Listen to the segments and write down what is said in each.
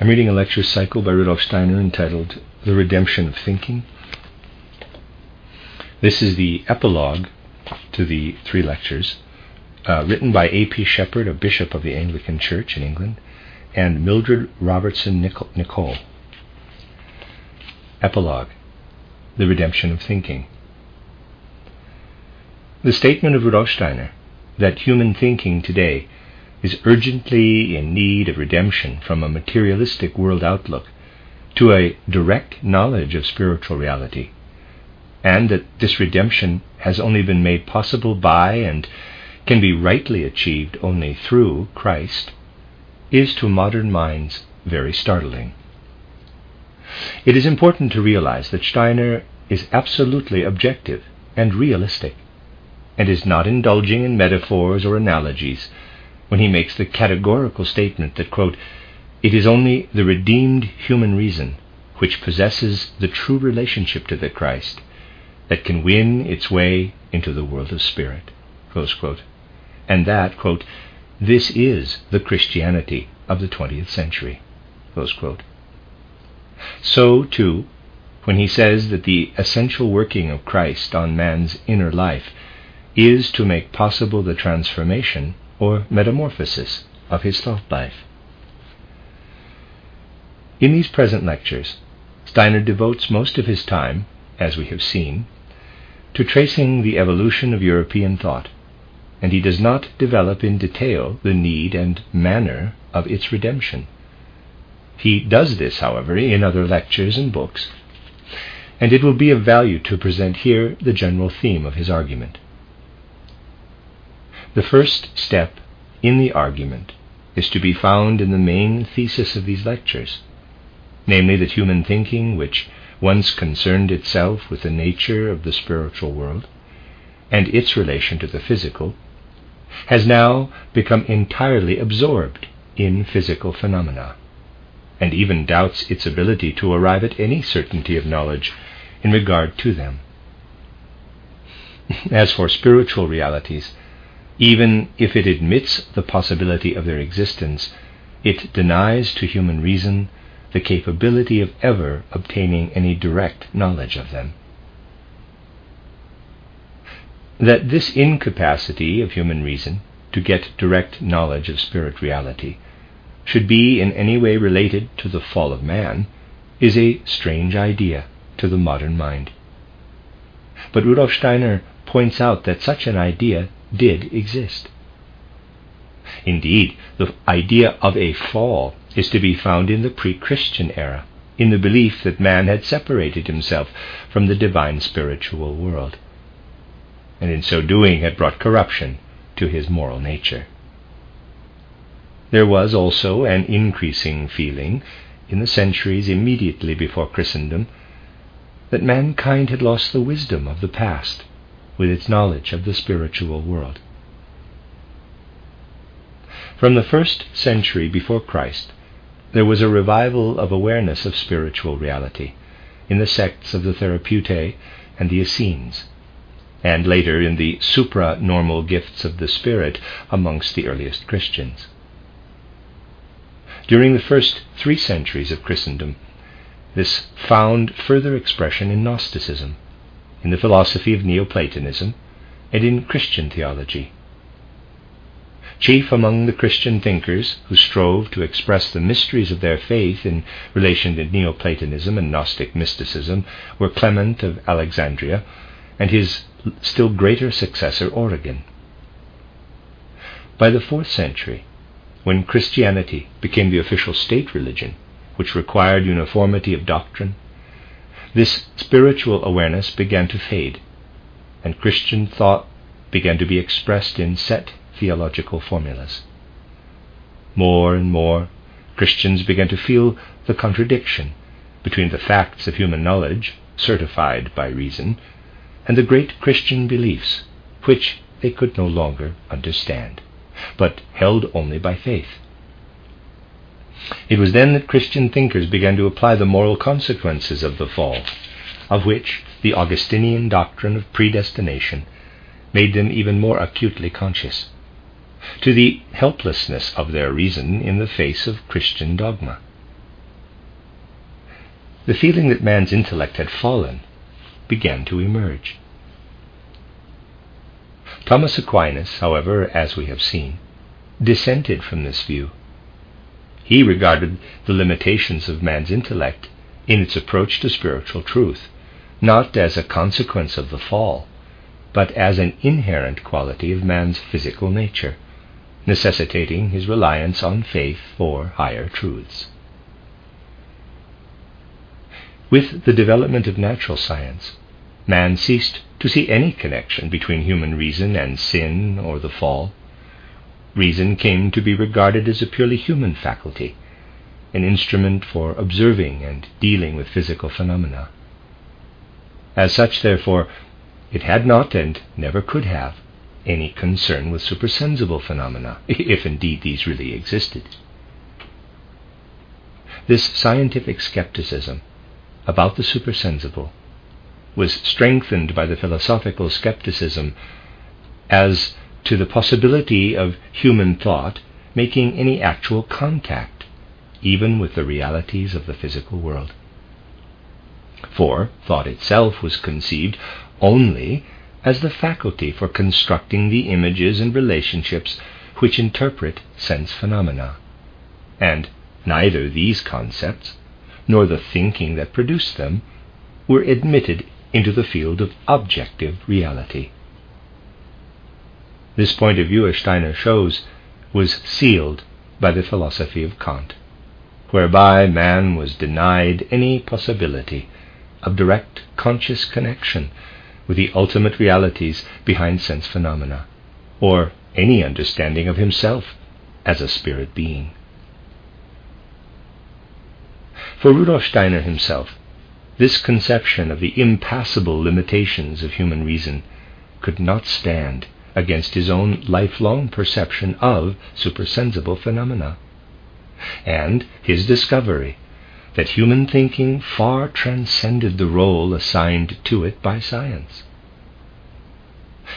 I'm reading a lecture cycle by Rudolf Steiner entitled The Redemption of Thinking. This is the epilogue to the three lectures, uh, written by A.P. Shepherd, a bishop of the Anglican Church in England, and Mildred Robertson Nicoll. Epilogue The Redemption of Thinking. The statement of Rudolf Steiner that human thinking today is urgently in need of redemption from a materialistic world outlook to a direct knowledge of spiritual reality, and that this redemption has only been made possible by and can be rightly achieved only through Christ, is to modern minds very startling. It is important to realize that Steiner is absolutely objective and realistic and is not indulging in metaphors or analogies when he makes the categorical statement that, quote, it is only the redeemed human reason which possesses the true relationship to the Christ that can win its way into the world of spirit, and that, quote, this is the Christianity of the 20th century. So, too, when he says that the essential working of Christ on man's inner life is to make possible the transformation or metamorphosis of his thought life. In these present lectures, Steiner devotes most of his time, as we have seen, to tracing the evolution of European thought, and he does not develop in detail the need and manner of its redemption. He does this, however, in other lectures and books, and it will be of value to present here the general theme of his argument. The first step in the argument is to be found in the main thesis of these lectures, namely that human thinking, which once concerned itself with the nature of the spiritual world and its relation to the physical, has now become entirely absorbed in physical phenomena, and even doubts its ability to arrive at any certainty of knowledge in regard to them. As for spiritual realities, even if it admits the possibility of their existence, it denies to human reason the capability of ever obtaining any direct knowledge of them. That this incapacity of human reason to get direct knowledge of spirit reality should be in any way related to the fall of man is a strange idea to the modern mind. But Rudolf Steiner points out that such an idea did exist. Indeed, the idea of a fall is to be found in the pre Christian era, in the belief that man had separated himself from the divine spiritual world, and in so doing had brought corruption to his moral nature. There was also an increasing feeling in the centuries immediately before Christendom that mankind had lost the wisdom of the past with its knowledge of the spiritual world. From the first century before Christ, there was a revival of awareness of spiritual reality in the sects of the Therapeutae and the Essenes, and later in the supra-normal gifts of the Spirit amongst the earliest Christians. During the first three centuries of Christendom, this found further expression in Gnosticism, in the philosophy of Neoplatonism, and in Christian theology. Chief among the Christian thinkers who strove to express the mysteries of their faith in relation to Neoplatonism and Gnostic mysticism were Clement of Alexandria and his still greater successor Origen. By the fourth century, when Christianity became the official state religion, which required uniformity of doctrine, this spiritual awareness began to fade, and Christian thought began to be expressed in set theological formulas. More and more, Christians began to feel the contradiction between the facts of human knowledge certified by reason, and the great Christian beliefs, which they could no longer understand, but held only by faith. It was then that Christian thinkers began to apply the moral consequences of the fall, of which the Augustinian doctrine of predestination made them even more acutely conscious, to the helplessness of their reason in the face of Christian dogma. The feeling that man's intellect had fallen began to emerge. Thomas Aquinas, however, as we have seen, dissented from this view. He regarded the limitations of man's intellect in its approach to spiritual truth, not as a consequence of the fall, but as an inherent quality of man's physical nature, necessitating his reliance on faith for higher truths. With the development of natural science, man ceased to see any connection between human reason and sin or the fall. Reason came to be regarded as a purely human faculty, an instrument for observing and dealing with physical phenomena. As such, therefore, it had not and never could have any concern with supersensible phenomena, if indeed these really existed. This scientific skepticism about the supersensible was strengthened by the philosophical skepticism as to the possibility of human thought making any actual contact, even with the realities of the physical world. For thought itself was conceived only as the faculty for constructing the images and relationships which interpret sense phenomena. And neither these concepts, nor the thinking that produced them, were admitted into the field of objective reality. This point of view, as Steiner shows, was sealed by the philosophy of Kant, whereby man was denied any possibility of direct conscious connection with the ultimate realities behind sense phenomena, or any understanding of himself as a spirit being. For Rudolf Steiner himself, this conception of the impassable limitations of human reason could not stand against his own lifelong perception of supersensible phenomena, and his discovery that human thinking far transcended the role assigned to it by science.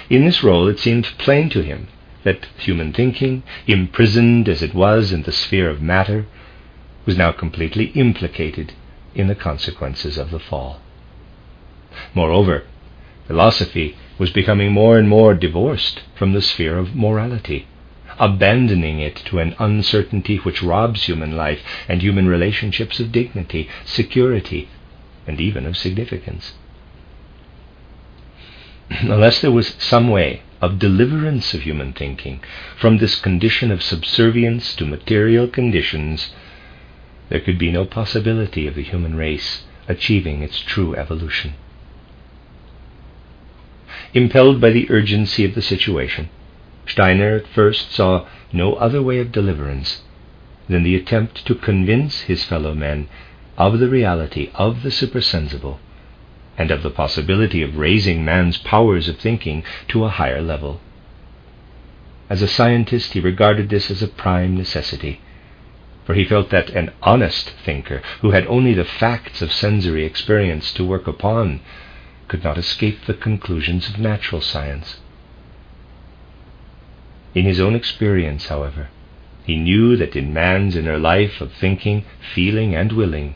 In this role, it seemed plain to him that human thinking, imprisoned as it was in the sphere of matter, was now completely implicated in the consequences of the fall. Moreover, philosophy was becoming more and more divorced from the sphere of morality abandoning it to an uncertainty which robs human life and human relationships of dignity, security, and even of significance. Unless there was some way of deliverance of human thinking from this condition of subservience to material conditions, there could be no possibility of the human race achieving its true evolution. Impelled by the urgency of the situation, Steiner at first saw no other way of deliverance than the attempt to convince his fellow men of the reality of the supersensible and of the possibility of raising man's powers of thinking to a higher level. As a scientist, he regarded this as a prime necessity, for he felt that an honest thinker, who had only the facts of sensory experience to work upon, could not escape the conclusions of natural science. In his own experience, however, he knew that in man's inner life of thinking, feeling, and willing,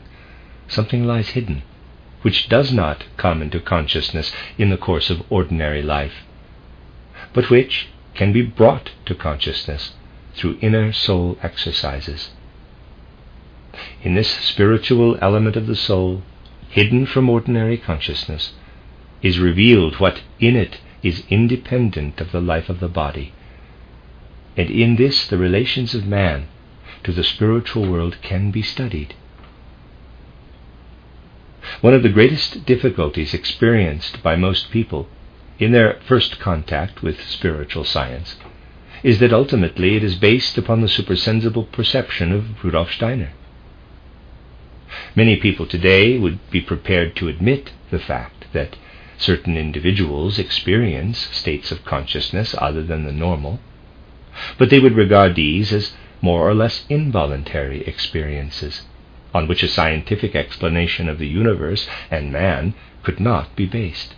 something lies hidden, which does not come into consciousness in the course of ordinary life, but which can be brought to consciousness through inner soul exercises. In this spiritual element of the soul, hidden from ordinary consciousness, is revealed what in it is independent of the life of the body and in this the relations of man to the spiritual world can be studied. One of the greatest difficulties experienced by most people in their first contact with spiritual science is that ultimately it is based upon the supersensible perception of Rudolf Steiner. Many people today would be prepared to admit the fact that certain individuals experience states of consciousness other than the normal, but they would regard these as more or less involuntary experiences, on which a scientific explanation of the universe and man could not be based.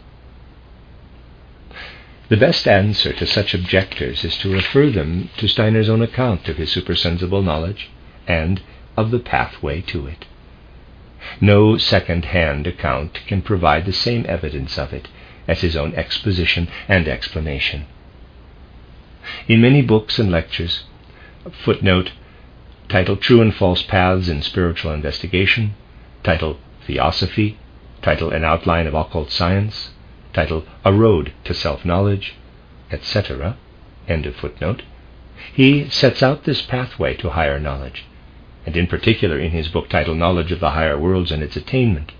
The best answer to such objectors is to refer them to Steiner's own account of his supersensible knowledge and of the pathway to it. No second hand account can provide the same evidence of it as his own exposition and explanation. In many books and lectures, footnote titled True and False Paths in Spiritual Investigation, title Theosophy, title An Outline of Occult Science, title A Road to Self Knowledge, etc., end of footnote, he sets out this pathway to higher knowledge, and in particular in his book titled Knowledge of the Higher Worlds and Its Attainment.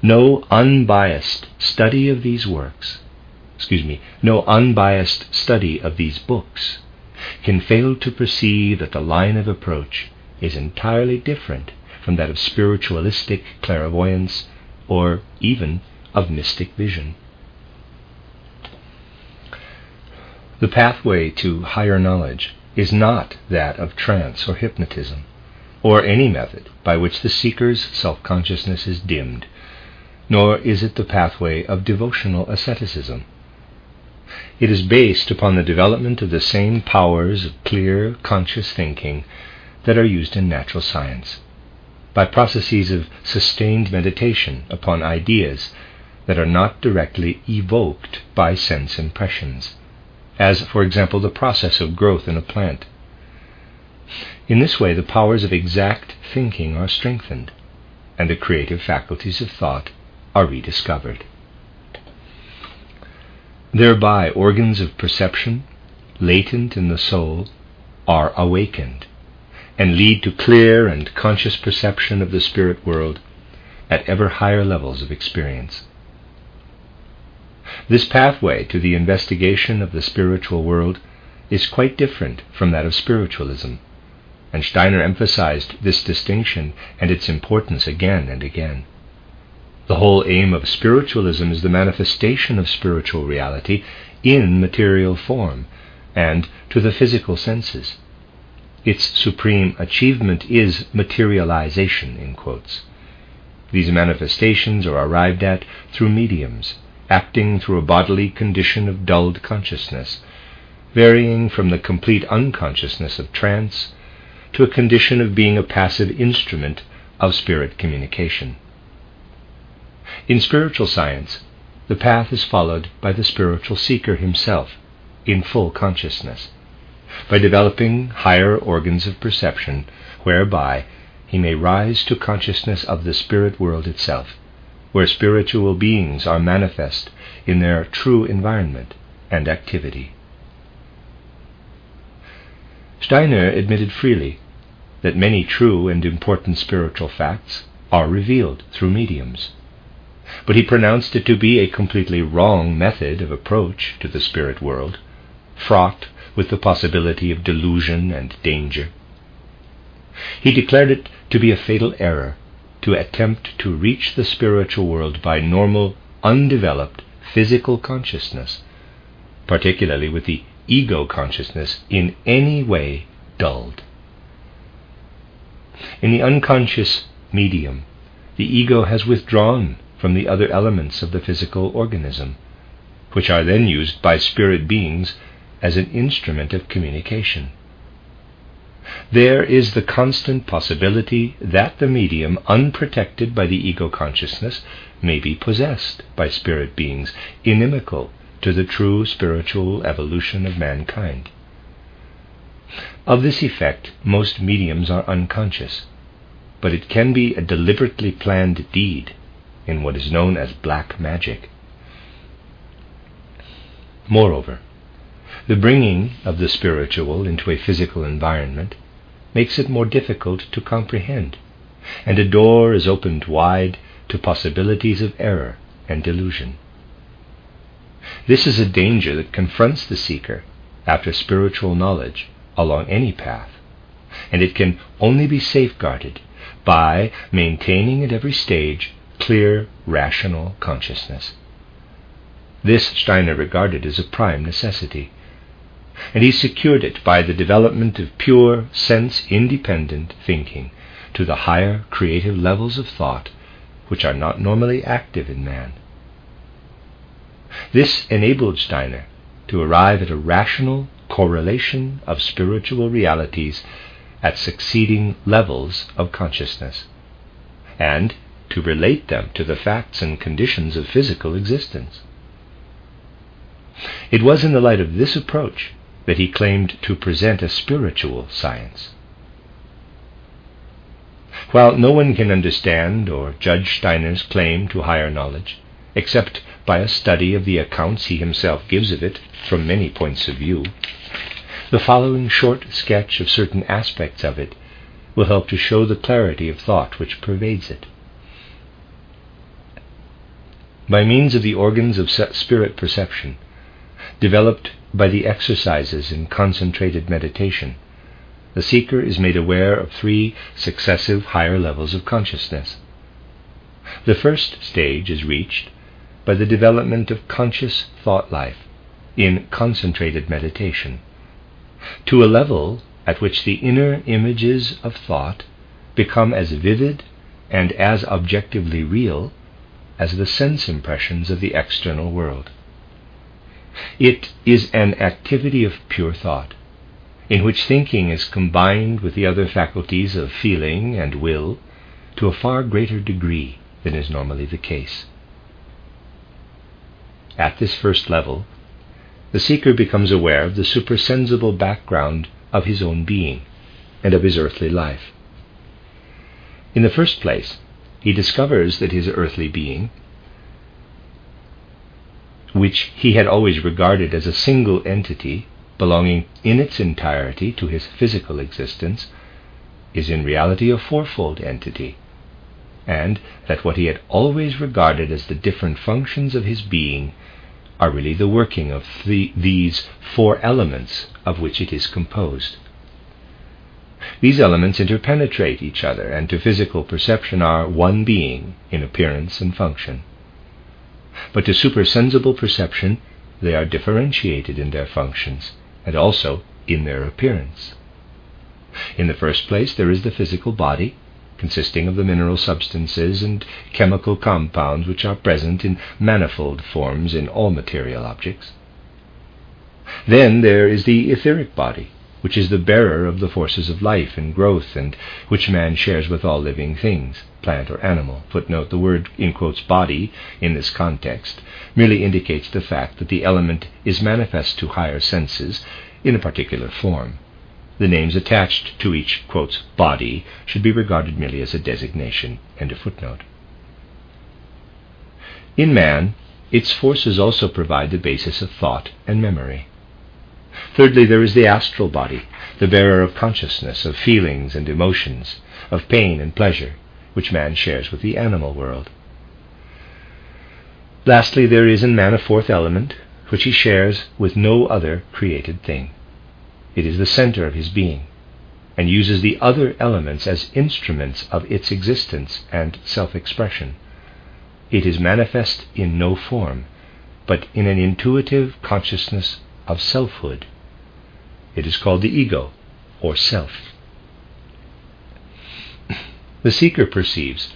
No unbiased study of these works, excuse me, no unbiased study of these books can fail to perceive that the line of approach is entirely different from that of spiritualistic clairvoyance or even of mystic vision. The pathway to higher knowledge is not that of trance or hypnotism, or any method by which the seeker's self consciousness is dimmed, nor is it the pathway of devotional asceticism. It is based upon the development of the same powers of clear, conscious thinking that are used in natural science, by processes of sustained meditation upon ideas that are not directly evoked by sense impressions, as, for example, the process of growth in a plant. In this way, the powers of exact thinking are strengthened, and the creative faculties of thought are rediscovered. Thereby, organs of perception, latent in the soul, are awakened and lead to clear and conscious perception of the spirit world at ever higher levels of experience. This pathway to the investigation of the spiritual world is quite different from that of spiritualism, and Steiner emphasized this distinction and its importance again and again. The whole aim of spiritualism is the manifestation of spiritual reality in material form and to the physical senses. Its supreme achievement is materialization, in quotes. These manifestations are arrived at through mediums, acting through a bodily condition of dulled consciousness, varying from the complete unconsciousness of trance to a condition of being a passive instrument of spirit communication. In spiritual science, the path is followed by the spiritual seeker himself in full consciousness, by developing higher organs of perception whereby he may rise to consciousness of the spirit world itself, where spiritual beings are manifest in their true environment and activity. Steiner admitted freely that many true and important spiritual facts are revealed through mediums but he pronounced it to be a completely wrong method of approach to the spirit world, fraught with the possibility of delusion and danger. He declared it to be a fatal error to attempt to reach the spiritual world by normal, undeveloped physical consciousness, particularly with the ego consciousness in any way dulled. In the unconscious medium, the ego has withdrawn from the other elements of the physical organism, which are then used by spirit beings as an instrument of communication. There is the constant possibility that the medium, unprotected by the ego consciousness, may be possessed by spirit beings inimical to the true spiritual evolution of mankind. Of this effect, most mediums are unconscious, but it can be a deliberately planned deed in what is known as black magic. Moreover, the bringing of the spiritual into a physical environment makes it more difficult to comprehend, and a door is opened wide to possibilities of error and delusion. This is a danger that confronts the seeker after spiritual knowledge along any path, and it can only be safeguarded by maintaining at every stage clear, rational consciousness. This Steiner regarded as a prime necessity, and he secured it by the development of pure, sense independent thinking to the higher creative levels of thought which are not normally active in man. This enabled Steiner to arrive at a rational correlation of spiritual realities at succeeding levels of consciousness, and to relate them to the facts and conditions of physical existence. It was in the light of this approach that he claimed to present a spiritual science. While no one can understand or judge Steiner's claim to higher knowledge, except by a study of the accounts he himself gives of it from many points of view, the following short sketch of certain aspects of it will help to show the clarity of thought which pervades it. By means of the organs of spirit perception, developed by the exercises in concentrated meditation, the seeker is made aware of three successive higher levels of consciousness. The first stage is reached by the development of conscious thought life in concentrated meditation, to a level at which the inner images of thought become as vivid and as objectively real as the sense impressions of the external world. It is an activity of pure thought, in which thinking is combined with the other faculties of feeling and will to a far greater degree than is normally the case. At this first level, the seeker becomes aware of the supersensible background of his own being and of his earthly life. In the first place, he discovers that his earthly being, which he had always regarded as a single entity belonging in its entirety to his physical existence, is in reality a fourfold entity, and that what he had always regarded as the different functions of his being are really the working of the, these four elements of which it is composed. These elements interpenetrate each other and to physical perception are one being in appearance and function. But to supersensible perception, they are differentiated in their functions and also in their appearance. In the first place, there is the physical body, consisting of the mineral substances and chemical compounds which are present in manifold forms in all material objects. Then there is the etheric body, which is the bearer of the forces of life and growth, and which man shares with all living things, plant or animal. Footnote the word in quotes body in this context merely indicates the fact that the element is manifest to higher senses in a particular form. The names attached to each quotes body should be regarded merely as a designation. End of footnote. In man, its forces also provide the basis of thought and memory. Thirdly, there is the astral body, the bearer of consciousness, of feelings and emotions, of pain and pleasure, which man shares with the animal world. Lastly, there is in man a fourth element, which he shares with no other created thing. It is the center of his being, and uses the other elements as instruments of its existence and self expression. It is manifest in no form, but in an intuitive consciousness of selfhood. It is called the ego, or self. The seeker perceives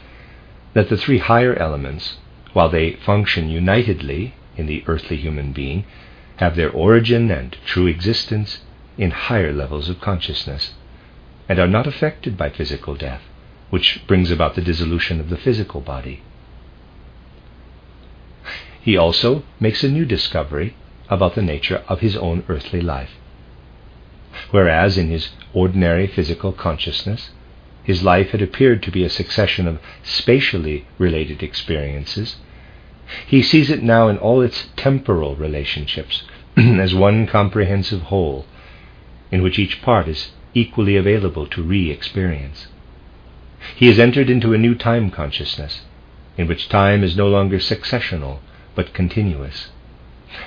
that the three higher elements, while they function unitedly in the earthly human being, have their origin and true existence in higher levels of consciousness, and are not affected by physical death, which brings about the dissolution of the physical body. He also makes a new discovery about the nature of his own earthly life. Whereas in his ordinary physical consciousness, his life had appeared to be a succession of spatially related experiences, he sees it now in all its temporal relationships as one comprehensive whole, in which each part is equally available to re experience. He has entered into a new time consciousness, in which time is no longer successional but continuous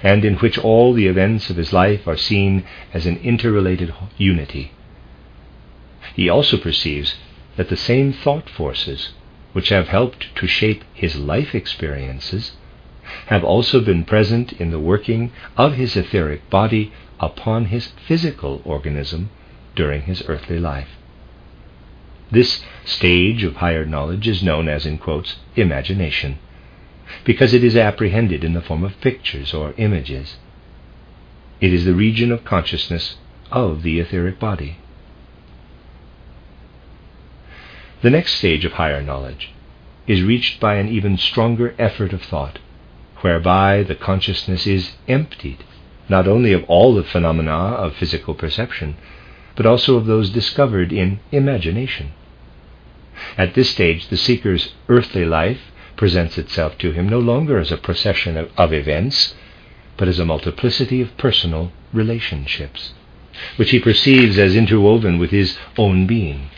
and in which all the events of his life are seen as an interrelated unity. He also perceives that the same thought forces which have helped to shape his life experiences have also been present in the working of his etheric body upon his physical organism during his earthly life. This stage of higher knowledge is known as, in quotes, imagination, because it is apprehended in the form of pictures or images. It is the region of consciousness of the etheric body. The next stage of higher knowledge is reached by an even stronger effort of thought, whereby the consciousness is emptied not only of all the phenomena of physical perception, but also of those discovered in imagination. At this stage, the seeker's earthly life presents itself to him no longer as a procession of, of events, but as a multiplicity of personal relationships, which he perceives as interwoven with his own being.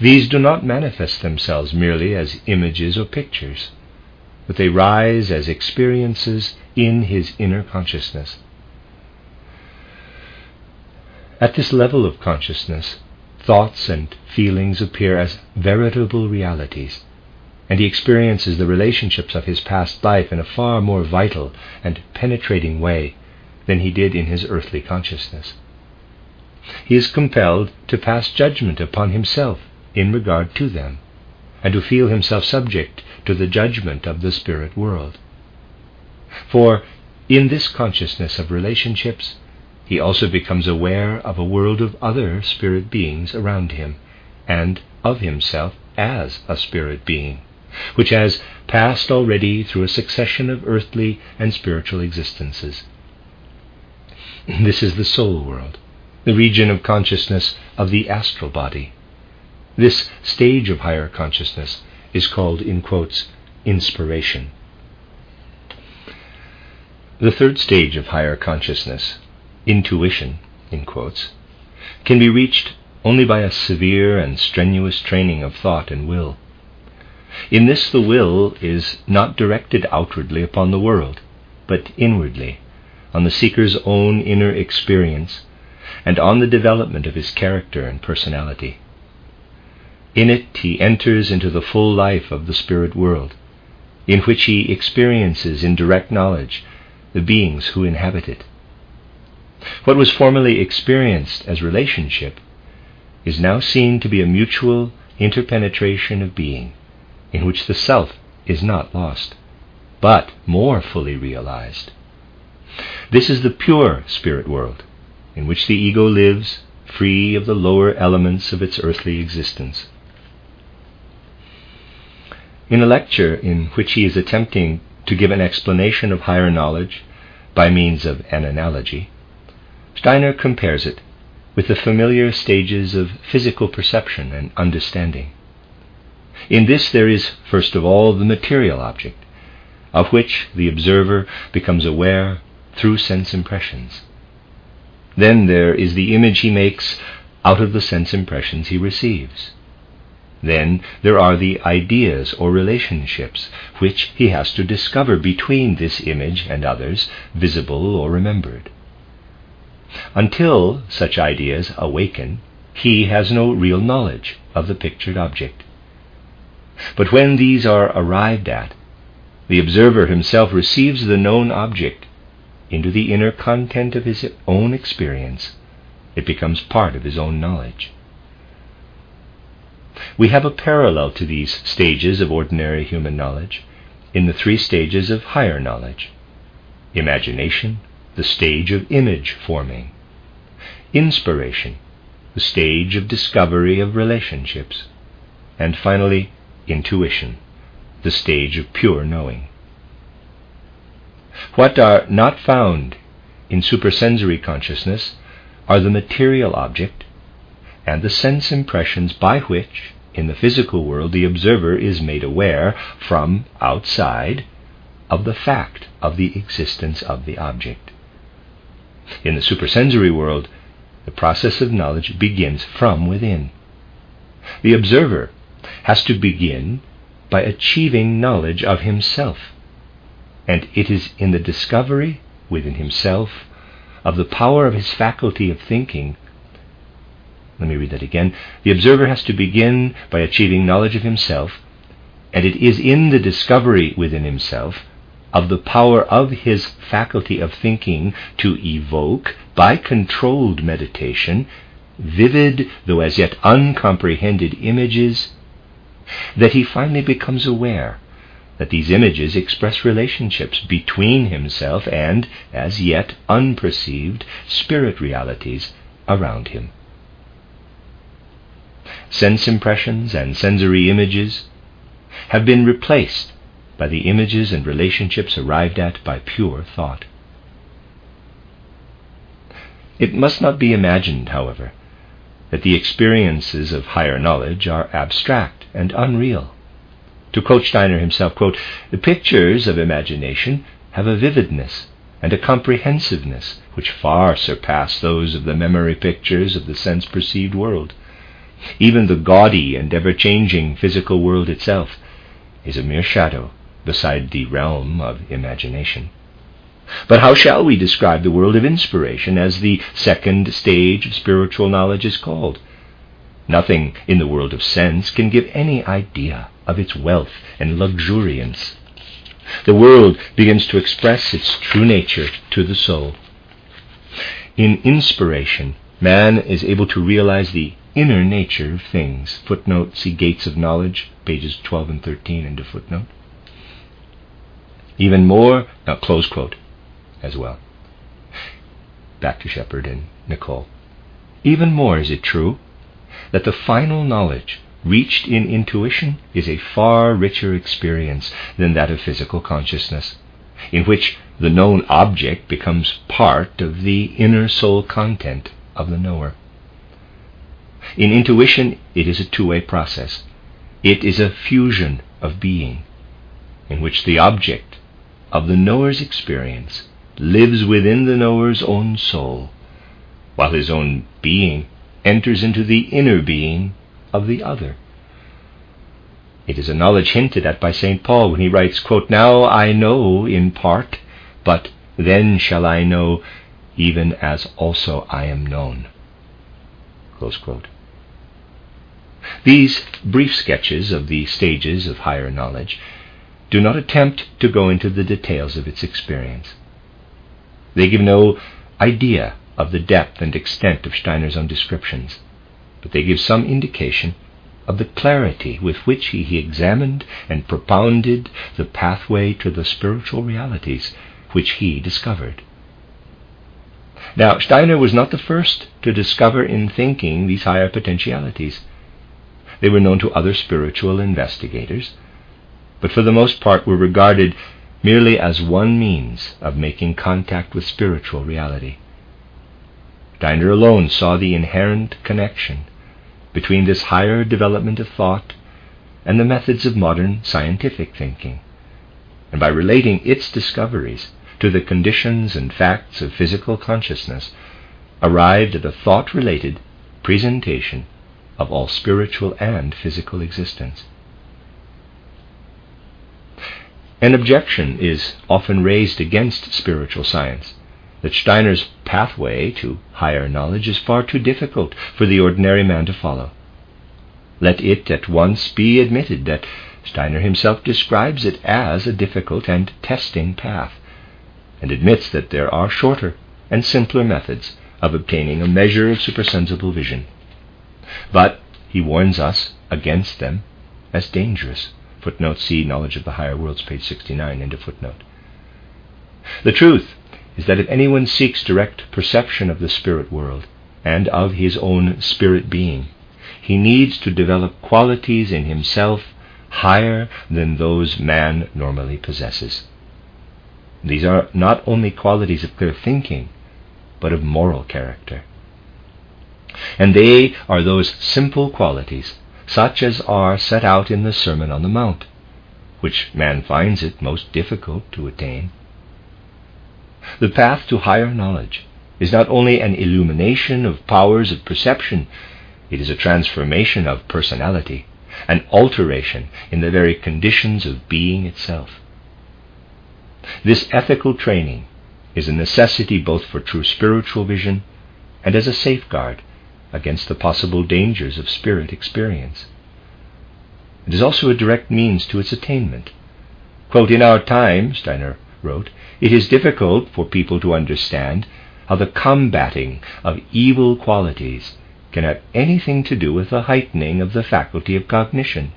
These do not manifest themselves merely as images or pictures, but they rise as experiences in his inner consciousness. At this level of consciousness, thoughts and feelings appear as veritable realities, and he experiences the relationships of his past life in a far more vital and penetrating way than he did in his earthly consciousness. He is compelled to pass judgment upon himself in regard to them, and to feel himself subject to the judgment of the spirit world. For in this consciousness of relationships, he also becomes aware of a world of other spirit beings around him, and of himself as a spirit being, which has passed already through a succession of earthly and spiritual existences. This is the soul world, the region of consciousness of the astral body, this stage of higher consciousness is called, in quotes, inspiration. The third stage of higher consciousness, intuition, in quotes, can be reached only by a severe and strenuous training of thought and will. In this, the will is not directed outwardly upon the world, but inwardly, on the seeker's own inner experience, and on the development of his character and personality. In it he enters into the full life of the spirit world, in which he experiences in direct knowledge the beings who inhabit it. What was formerly experienced as relationship is now seen to be a mutual interpenetration of being, in which the self is not lost, but more fully realized. This is the pure spirit world, in which the ego lives free of the lower elements of its earthly existence. In a lecture in which he is attempting to give an explanation of higher knowledge by means of an analogy, Steiner compares it with the familiar stages of physical perception and understanding. In this, there is, first of all, the material object, of which the observer becomes aware through sense impressions. Then there is the image he makes out of the sense impressions he receives. Then there are the ideas or relationships which he has to discover between this image and others, visible or remembered. Until such ideas awaken, he has no real knowledge of the pictured object. But when these are arrived at, the observer himself receives the known object into the inner content of his own experience. It becomes part of his own knowledge. We have a parallel to these stages of ordinary human knowledge in the three stages of higher knowledge imagination, the stage of image forming, inspiration, the stage of discovery of relationships, and finally, intuition, the stage of pure knowing. What are not found in supersensory consciousness are the material object and the sense impressions by which, in the physical world, the observer is made aware from outside of the fact of the existence of the object. In the supersensory world, the process of knowledge begins from within. The observer has to begin by achieving knowledge of himself, and it is in the discovery within himself of the power of his faculty of thinking Let me read that again. The observer has to begin by achieving knowledge of himself, and it is in the discovery within himself of the power of his faculty of thinking to evoke, by controlled meditation, vivid, though as yet uncomprehended images, that he finally becomes aware that these images express relationships between himself and, as yet unperceived, spirit realities around him. Sense impressions and sensory images have been replaced by the images and relationships arrived at by pure thought. It must not be imagined, however, that the experiences of higher knowledge are abstract and unreal. To quote Steiner himself, quote, the pictures of imagination have a vividness and a comprehensiveness which far surpass those of the memory pictures of the sense perceived world. Even the gaudy and ever changing physical world itself is a mere shadow beside the realm of imagination. But how shall we describe the world of inspiration as the second stage of spiritual knowledge is called? Nothing in the world of sense can give any idea of its wealth and luxuriance. The world begins to express its true nature to the soul. In inspiration, man is able to realize the inner nature of things. Footnote, see Gates of Knowledge, pages 12 and 13, end of footnote. Even more, now close quote as well. Back to Shepherd and Nicoll. Even more is it true that the final knowledge reached in intuition is a far richer experience than that of physical consciousness, in which the known object becomes part of the inner soul content of the knower. In intuition, it is a two way process. It is a fusion of being, in which the object of the knower's experience lives within the knower's own soul, while his own being enters into the inner being of the other. It is a knowledge hinted at by St. Paul when he writes, quote, Now I know in part, but then shall I know even as also I am known. These brief sketches of the stages of higher knowledge do not attempt to go into the details of its experience. They give no idea of the depth and extent of Steiner's own descriptions, but they give some indication of the clarity with which he, he examined and propounded the pathway to the spiritual realities which he discovered. Now, Steiner was not the first to discover in thinking these higher potentialities. They were known to other spiritual investigators, but for the most part were regarded merely as one means of making contact with spiritual reality. Steiner alone saw the inherent connection between this higher development of thought and the methods of modern scientific thinking, and by relating its discoveries to the conditions and facts of physical consciousness, arrived at a thought related presentation of all spiritual and physical existence. An objection is often raised against spiritual science that Steiner's pathway to higher knowledge is far too difficult for the ordinary man to follow. Let it at once be admitted that Steiner himself describes it as a difficult and testing path, and admits that there are shorter and simpler methods of obtaining a measure of supersensible vision. But he warns us against them as dangerous. Footnote see, Knowledge of the Higher Worlds, page 69, end of footnote. The truth is that if anyone seeks direct perception of the spirit world and of his own spirit being, he needs to develop qualities in himself higher than those man normally possesses. These are not only qualities of clear thinking, but of moral character. And they are those simple qualities such as are set out in the Sermon on the Mount, which man finds it most difficult to attain. The path to higher knowledge is not only an illumination of powers of perception, it is a transformation of personality, an alteration in the very conditions of being itself. This ethical training is a necessity both for true spiritual vision and as a safeguard against the possible dangers of spirit experience. It is also a direct means to its attainment. Quote, in our time, Steiner wrote, it is difficult for people to understand how the combating of evil qualities can have anything to do with the heightening of the faculty of cognition.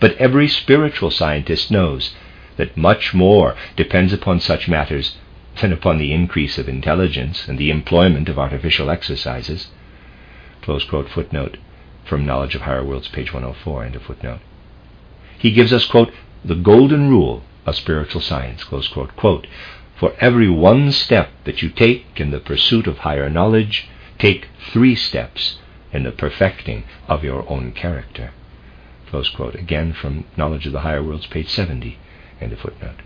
But every spiritual scientist knows that much more depends upon such matters than upon the increase of intelligence and the employment of artificial exercises. Close quote footnote from Knowledge of Higher Worlds, page 104, end of footnote. He gives us, quote, the golden rule of spiritual science, quote, quote, for every one step that you take in the pursuit of higher knowledge, take three steps in the perfecting of your own character. Again from Knowledge of the Higher Worlds, page 70, end of footnote.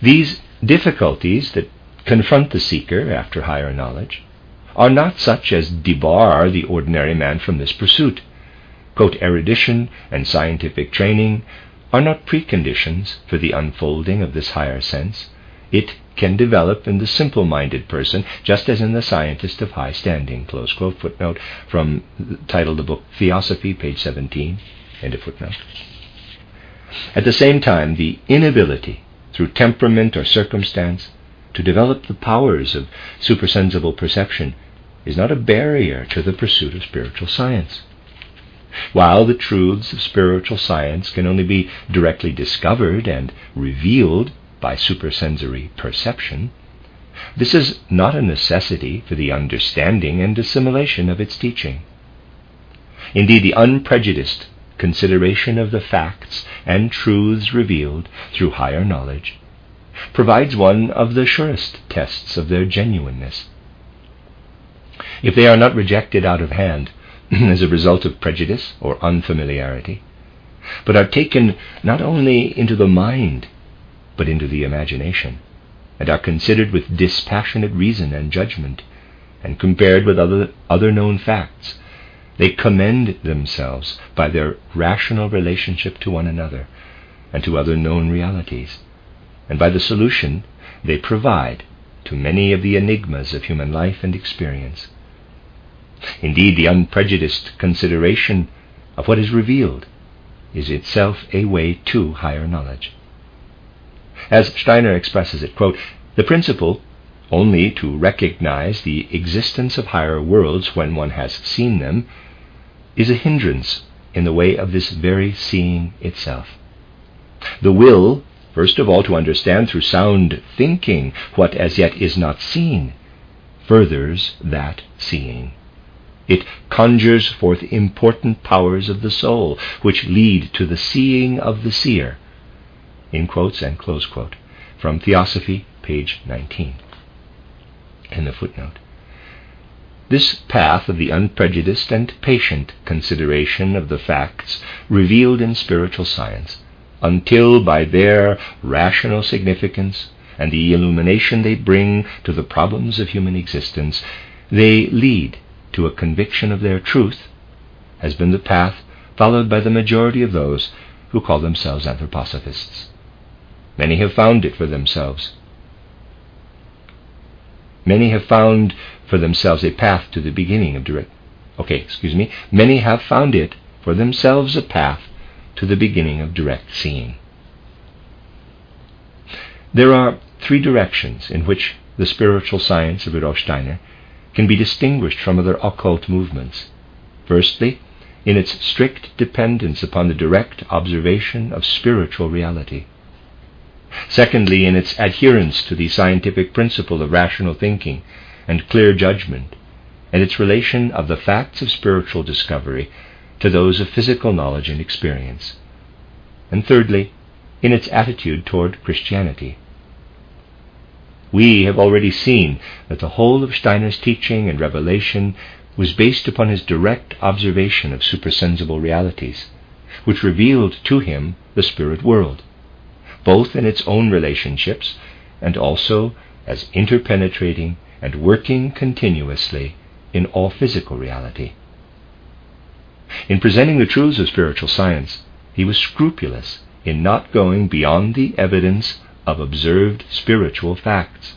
These difficulties that confront the seeker after higher knowledge are not such as debar the ordinary man from this pursuit. Quote, erudition and scientific training are not preconditions for the unfolding of this higher sense. It can develop in the simple minded person, just as in the scientist of high standing. Close quote. Footnote from the title of the book Theosophy, page 17. End of footnote. At the same time, the inability, through temperament or circumstance, to develop the powers of supersensible perception is not a barrier to the pursuit of spiritual science. While the truths of spiritual science can only be directly discovered and revealed by supersensory perception, this is not a necessity for the understanding and assimilation of its teaching. Indeed, the unprejudiced consideration of the facts and truths revealed through higher knowledge provides one of the surest tests of their genuineness. If they are not rejected out of hand as a result of prejudice or unfamiliarity, but are taken not only into the mind but into the imagination, and are considered with dispassionate reason and judgment, and compared with other, other known facts. They commend themselves by their rational relationship to one another and to other known realities, and by the solution they provide to many of the enigmas of human life and experience. Indeed, the unprejudiced consideration of what is revealed is itself a way to higher knowledge. As Steiner expresses it, quote, the principle only to recognize the existence of higher worlds when one has seen them is a hindrance in the way of this very seeing itself. The will, first of all, to understand through sound thinking what as yet is not seen, furthers that seeing. It conjures forth important powers of the soul, which lead to the seeing of the seer, in quotes and close quote, from Theosophy, page 19. In the footnote. This path of the unprejudiced and patient consideration of the facts revealed in spiritual science, until by their rational significance and the illumination they bring to the problems of human existence, they lead to a conviction of their truth, has been the path followed by the majority of those who call themselves anthroposophists. Many have found it for themselves. Many have found for themselves a path to the beginning of direct. Okay, excuse me. Many have found it for themselves a path to the beginning of direct seeing. There are three directions in which the spiritual science of Rudolf Steiner can be distinguished from other occult movements. Firstly, in its strict dependence upon the direct observation of spiritual reality. Secondly, in its adherence to the scientific principle of rational thinking and clear judgment, and its relation of the facts of spiritual discovery to those of physical knowledge and experience. And thirdly, in its attitude toward Christianity. We have already seen that the whole of Steiner's teaching and revelation was based upon his direct observation of supersensible realities, which revealed to him the spirit world both in its own relationships and also as interpenetrating and working continuously in all physical reality. In presenting the truths of spiritual science, he was scrupulous in not going beyond the evidence of observed spiritual facts.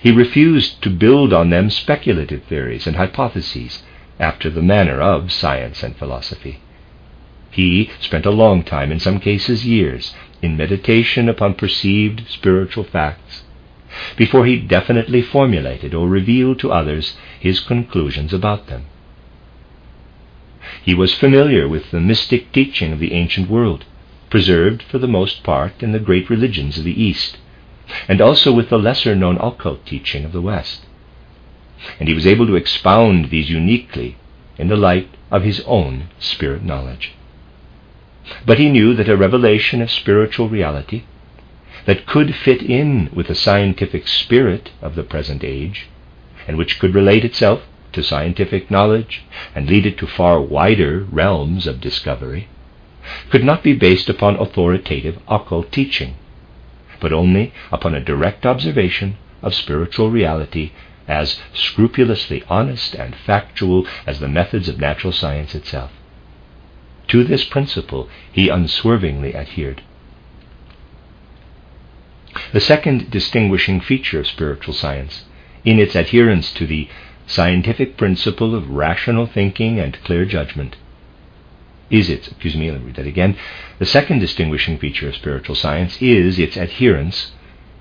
He refused to build on them speculative theories and hypotheses after the manner of science and philosophy. He spent a long time, in some cases years, in meditation upon perceived spiritual facts before he definitely formulated or revealed to others his conclusions about them. He was familiar with the mystic teaching of the ancient world, preserved for the most part in the great religions of the East, and also with the lesser known occult teaching of the West. And he was able to expound these uniquely in the light of his own spirit knowledge. But he knew that a revelation of spiritual reality that could fit in with the scientific spirit of the present age, and which could relate itself to scientific knowledge and lead it to far wider realms of discovery, could not be based upon authoritative occult teaching, but only upon a direct observation of spiritual reality as scrupulously honest and factual as the methods of natural science itself. To this principle he unswervingly adhered. The second distinguishing feature of spiritual science, in its adherence to the scientific principle of rational thinking and clear judgment, is its, excuse me, let me read that again. The second distinguishing feature of spiritual science is its adherence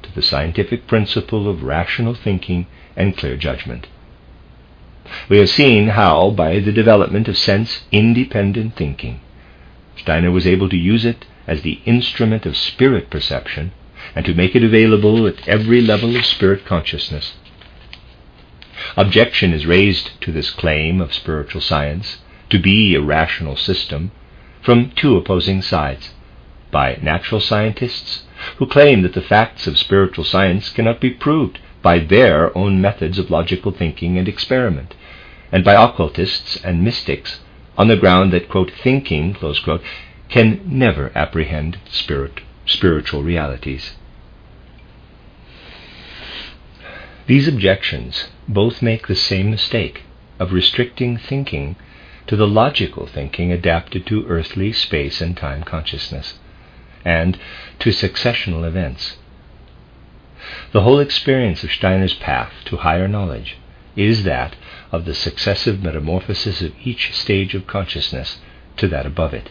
to the scientific principle of rational thinking and clear judgment. We have seen how, by the development of sense independent thinking, Steiner was able to use it as the instrument of spirit perception and to make it available at every level of spirit consciousness. Objection is raised to this claim of spiritual science to be a rational system from two opposing sides by natural scientists who claim that the facts of spiritual science cannot be proved by their own methods of logical thinking and experiment, and by occultists and mystics on the ground that, quote, thinking, quote, can never apprehend spirit, spiritual realities. These objections both make the same mistake of restricting thinking to the logical thinking adapted to earthly space and time consciousness, and to successional events. The whole experience of Steiner's path to higher knowledge is that of the successive metamorphosis of each stage of consciousness to that above it,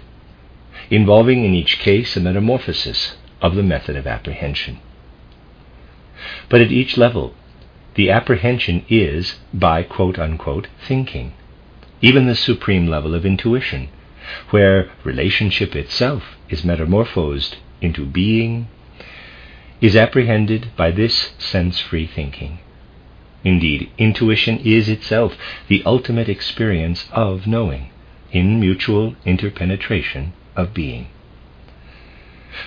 involving in each case a metamorphosis of the method of apprehension. But at each level, the apprehension is by quote unquote thinking, even the supreme level of intuition, where relationship itself is metamorphosed into being, is apprehended by this sense free thinking. Indeed, intuition is itself the ultimate experience of knowing, in mutual interpenetration of being.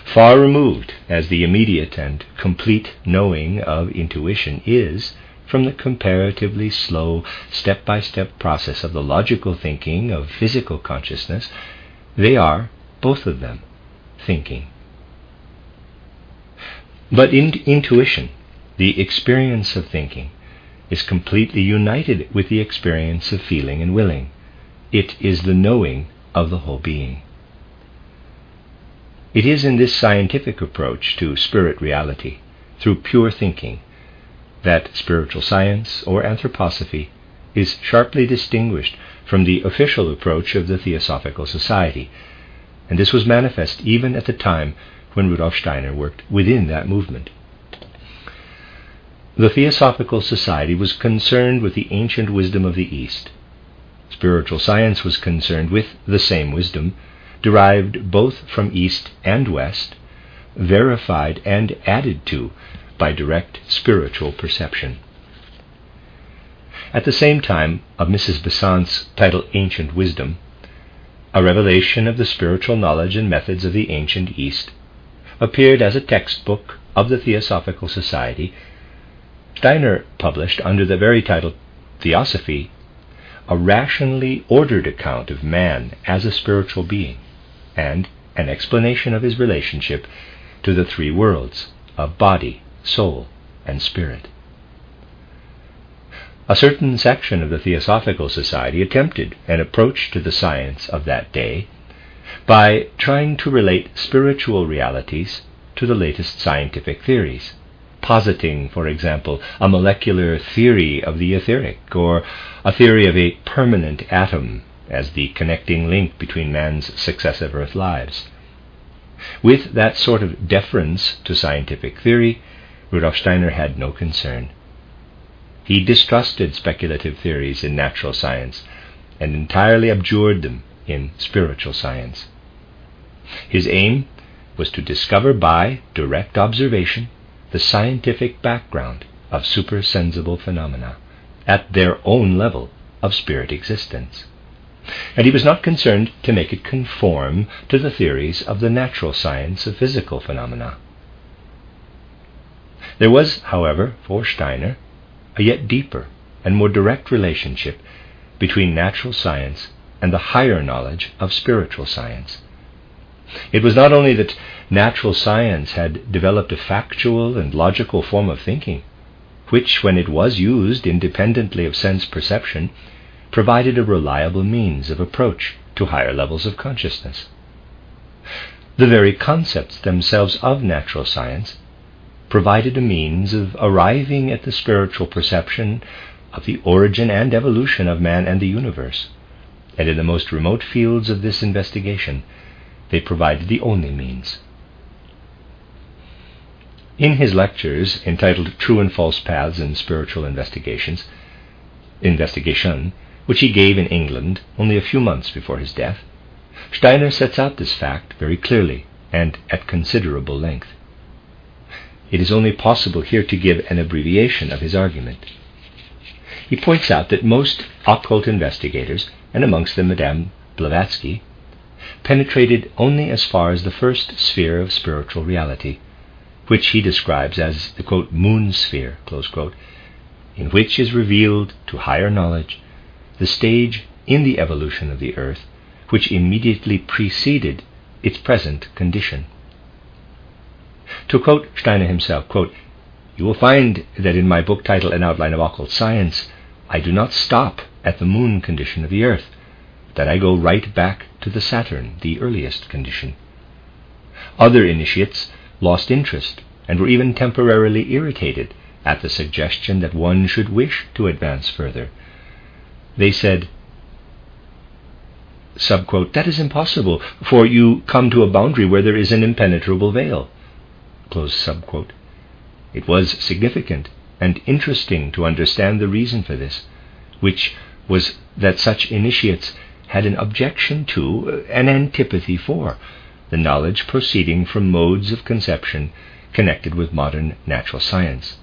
Far removed as the immediate and complete knowing of intuition is from the comparatively slow step by step process of the logical thinking of physical consciousness, they are, both of them, thinking. But in intuition, the experience of thinking, is completely united with the experience of feeling and willing. It is the knowing of the whole being. It is in this scientific approach to spirit reality, through pure thinking, that spiritual science or anthroposophy is sharply distinguished from the official approach of the Theosophical Society, and this was manifest even at the time when Rudolf Steiner worked within that movement. The Theosophical Society was concerned with the ancient wisdom of the East. Spiritual science was concerned with the same wisdom, derived both from East and West, verified and added to by direct spiritual perception. At the same time of Mrs. Besant's title Ancient Wisdom, a revelation of the spiritual knowledge and methods of the ancient East appeared as a textbook of the Theosophical Society. Steiner published under the very title Theosophy a rationally ordered account of man as a spiritual being and an explanation of his relationship to the three worlds of body, soul, and spirit. A certain section of the Theosophical Society attempted an approach to the science of that day by trying to relate spiritual realities to the latest scientific theories, positing, for example, a molecular theory of the etheric, or a theory of a permanent atom as the connecting link between man's successive earth lives. With that sort of deference to scientific theory, Rudolf Steiner had no concern. He distrusted speculative theories in natural science and entirely abjured them in spiritual science. His aim was to discover by direct observation the scientific background of supersensible phenomena at their own level of spirit existence. And he was not concerned to make it conform to the theories of the natural science of physical phenomena. There was, however, for Steiner, a yet deeper and more direct relationship between natural science and the higher knowledge of spiritual science. It was not only that natural science had developed a factual and logical form of thinking, which, when it was used independently of sense perception, provided a reliable means of approach to higher levels of consciousness. The very concepts themselves of natural science provided a means of arriving at the spiritual perception of the origin and evolution of man and the universe. And in the most remote fields of this investigation, they provided the only means. In his lectures entitled True and False Paths in Spiritual Investigations, Investigation, which he gave in England only a few months before his death, Steiner sets out this fact very clearly and at considerable length. It is only possible here to give an abbreviation of his argument. He points out that most occult investigators, and amongst them Madame Blavatsky, penetrated only as far as the first sphere of spiritual reality, which he describes as the quote, moon sphere, quote, in which is revealed to higher knowledge the stage in the evolution of the earth which immediately preceded its present condition. To quote Steiner himself, quote, You will find that in my book titled An Outline of Occult Science, I do not stop at the moon condition of the earth, that I go right back to the Saturn, the earliest condition. Other initiates lost interest and were even temporarily irritated at the suggestion that one should wish to advance further. They said, that is impossible, for you come to a boundary where there is an impenetrable veil. It was significant and interesting to understand the reason for this, which was that such initiates had an objection to, uh, an antipathy for, the knowledge proceeding from modes of conception connected with modern natural science.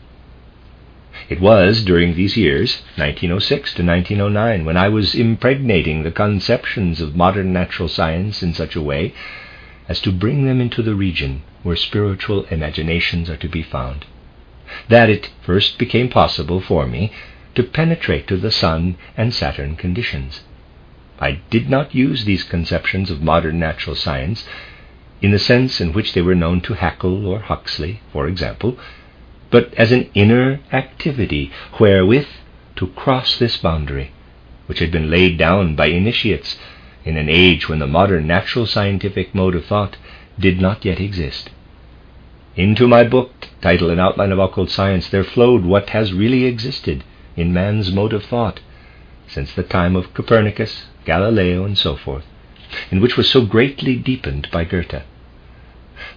It was during these years, 1906 to 1909, when I was impregnating the conceptions of modern natural science in such a way as to bring them into the region where spiritual imaginations are to be found, that it first became possible for me to penetrate to the Sun and Saturn conditions. I did not use these conceptions of modern natural science in the sense in which they were known to Haeckel or Huxley, for example, but as an inner activity wherewith to cross this boundary, which had been laid down by initiates in an age when the modern natural scientific mode of thought did not yet exist. Into my book, title and Outline of Occult Science, there flowed what has really existed in man's mode of thought since the time of Copernicus, Galileo, and so forth, and which was so greatly deepened by Goethe.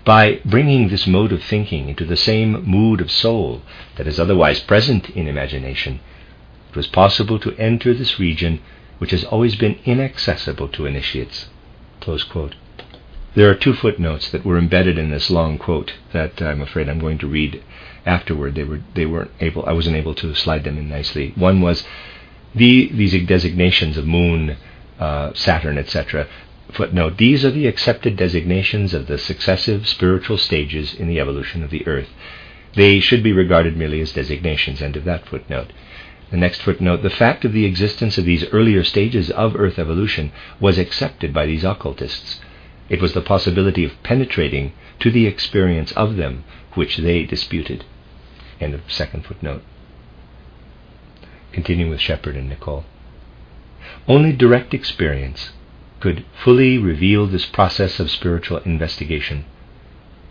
By bringing this mode of thinking into the same mood of soul that is otherwise present in imagination, it was possible to enter this region which has always been inaccessible to initiates. There are two footnotes that were embedded in this long quote that I'm afraid I'm going to read afterward. They were they weren't able I wasn't able to slide them in nicely. One was the these designations of moon, uh, Saturn, etc. Footnote These are the accepted designations of the successive spiritual stages in the evolution of the earth. They should be regarded merely as designations. End of that footnote. The next footnote The fact of the existence of these earlier stages of earth evolution was accepted by these occultists. It was the possibility of penetrating to the experience of them which they disputed. End of second footnote. Continuing with Shepherd and Nicoll. Only direct experience could fully reveal this process of spiritual investigation.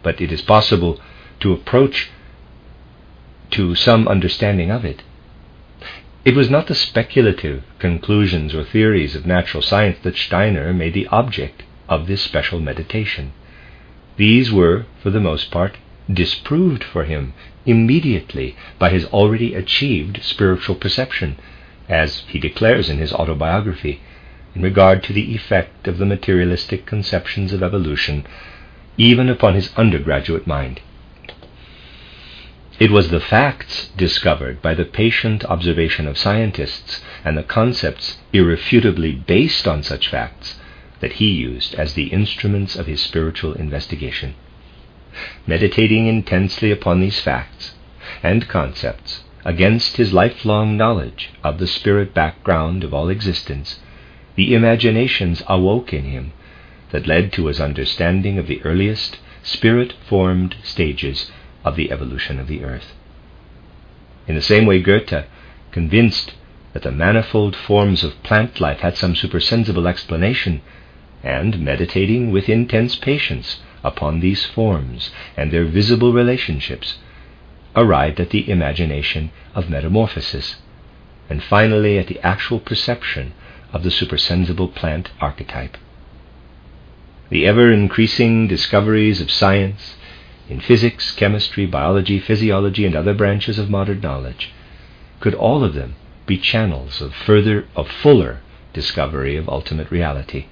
But it is possible to approach to some understanding of it. It was not the speculative conclusions or theories of natural science that Steiner made the object of this special meditation. These were, for the most part, disproved for him immediately by his already achieved spiritual perception, as he declares in his autobiography, in regard to the effect of the materialistic conceptions of evolution even upon his undergraduate mind. It was the facts discovered by the patient observation of scientists and the concepts irrefutably based on such facts that he used as the instruments of his spiritual investigation. Meditating intensely upon these facts and concepts against his lifelong knowledge of the spirit background of all existence, the imaginations awoke in him that led to his understanding of the earliest spirit formed stages of the evolution of the earth. In the same way, Goethe, convinced that the manifold forms of plant life had some supersensible explanation, and meditating with intense patience upon these forms and their visible relationships, arrived at the imagination of metamorphosis, and finally at the actual perception of the supersensible plant archetype. The ever increasing discoveries of science in physics, chemistry, biology, physiology, and other branches of modern knowledge could all of them be channels of further, of fuller discovery of ultimate reality,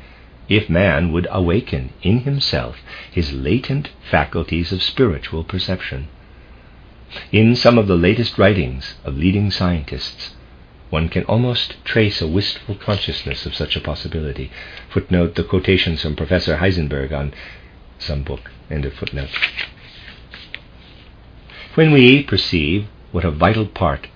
if man would awaken in himself his latent faculties of spiritual perception. In some of the latest writings of leading scientists, one can almost trace a wistful consciousness of such a possibility. Footnote the quotations from Professor Heisenberg on some book. End of footnote. When we perceive what a vital part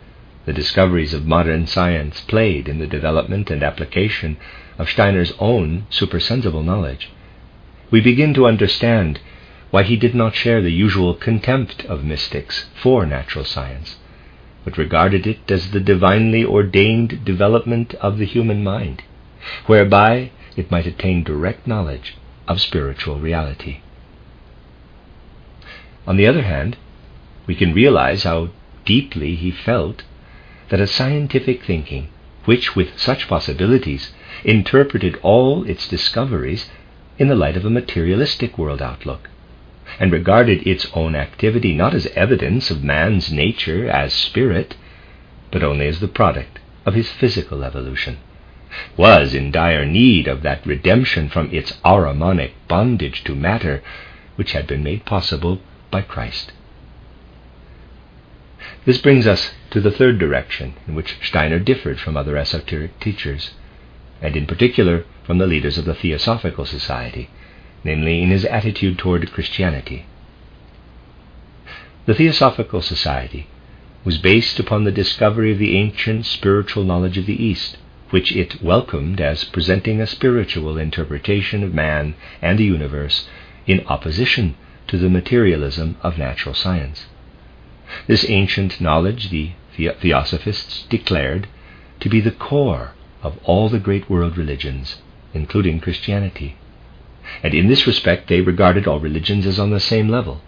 the discoveries of modern science played in the development and application of Steiner's own supersensible knowledge, we begin to understand why he did not share the usual contempt of mystics for natural science, but regarded it as the divinely ordained development of the human mind, whereby it might attain direct knowledge of spiritual reality. On the other hand, we can realize how deeply he felt that a scientific thinking, which with such possibilities interpreted all its discoveries in the light of a materialistic world outlook, and regarded its own activity not as evidence of man's nature as spirit, but only as the product of his physical evolution, was in dire need of that redemption from its ahrimanic bondage to matter which had been made possible by Christ. This brings us to the third direction in which Steiner differed from other esoteric teachers, and in particular from the leaders of the Theosophical Society, namely in his attitude toward Christianity. The Theosophical Society was based upon the discovery of the ancient spiritual knowledge of the East, which it welcomed as presenting a spiritual interpretation of man and the universe in opposition to the materialism of natural science. This ancient knowledge the Theosophists declared to be the core of all the great world religions, including Christianity and in this respect they regarded all religions as on the same level.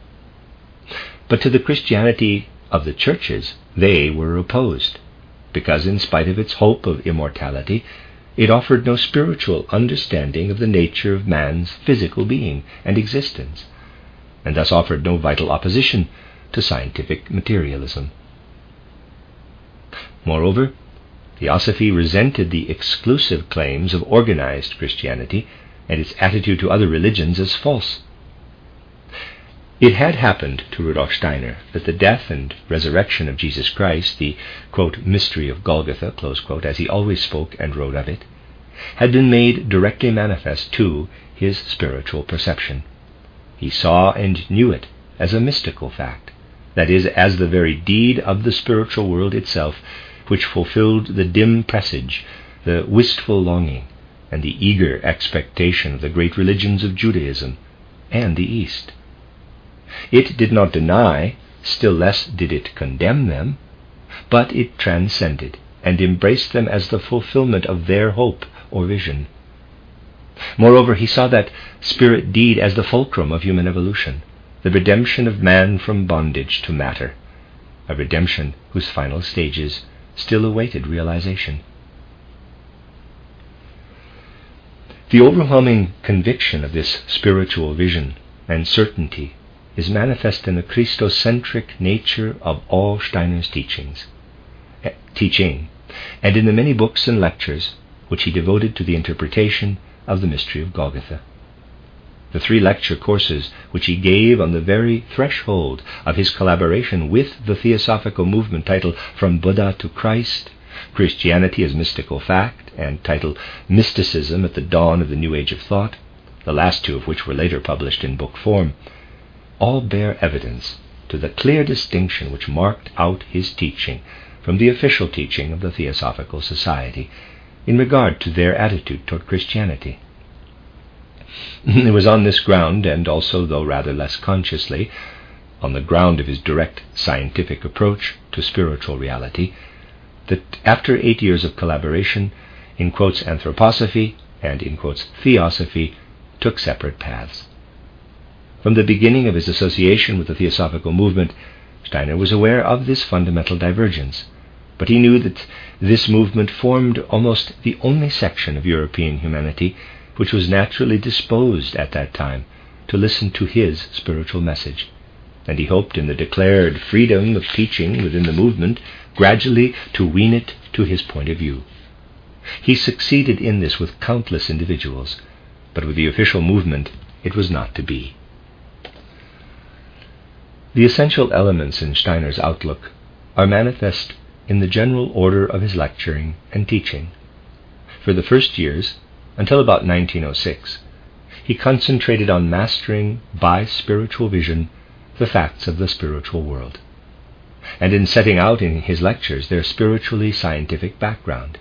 But to the Christianity of the churches they were opposed, because in spite of its hope of immortality, it offered no spiritual understanding of the nature of man's physical being and existence, and thus offered no vital opposition to scientific materialism. Moreover, Theosophy resented the exclusive claims of organized Christianity and its attitude to other religions as false. It had happened to Rudolf Steiner that the death and resurrection of Jesus Christ, the quote, mystery of Golgotha, quote, as he always spoke and wrote of it, had been made directly manifest to his spiritual perception. He saw and knew it as a mystical fact, that is, as the very deed of the spiritual world itself, which fulfilled the dim presage, the wistful longing, and the eager expectation of the great religions of Judaism and the East. It did not deny, still less did it condemn them, but it transcended and embraced them as the fulfillment of their hope or vision. Moreover, he saw that spirit deed as the fulcrum of human evolution, the redemption of man from bondage to matter, a redemption whose final stages still awaited realization. The overwhelming conviction of this spiritual vision and certainty is manifest in the Christocentric nature of all Steiner's teachings, eh, teaching, and in the many books and lectures which he devoted to the interpretation of the mystery of Golgotha. The three lecture courses which he gave on the very threshold of his collaboration with the Theosophical movement titled From Buddha to Christ Christianity as Mystical Fact, and titled Mysticism at the Dawn of the New Age of Thought, the last two of which were later published in book form, all bear evidence to the clear distinction which marked out his teaching from the official teaching of the Theosophical Society in regard to their attitude toward Christianity. it was on this ground, and also, though rather less consciously, on the ground of his direct scientific approach to spiritual reality, that after eight years of collaboration, in quotes anthroposophy and in quotes theosophy, took separate paths. From the beginning of his association with the theosophical movement, Steiner was aware of this fundamental divergence, but he knew that this movement formed almost the only section of European humanity which was naturally disposed at that time to listen to his spiritual message and he hoped in the declared freedom of teaching within the movement gradually to wean it to his point of view. He succeeded in this with countless individuals, but with the official movement it was not to be. The essential elements in Steiner's outlook are manifest in the general order of his lecturing and teaching. For the first years, until about 1906, he concentrated on mastering by spiritual vision the facts of the spiritual world, and in setting out in his lectures their spiritually scientific background.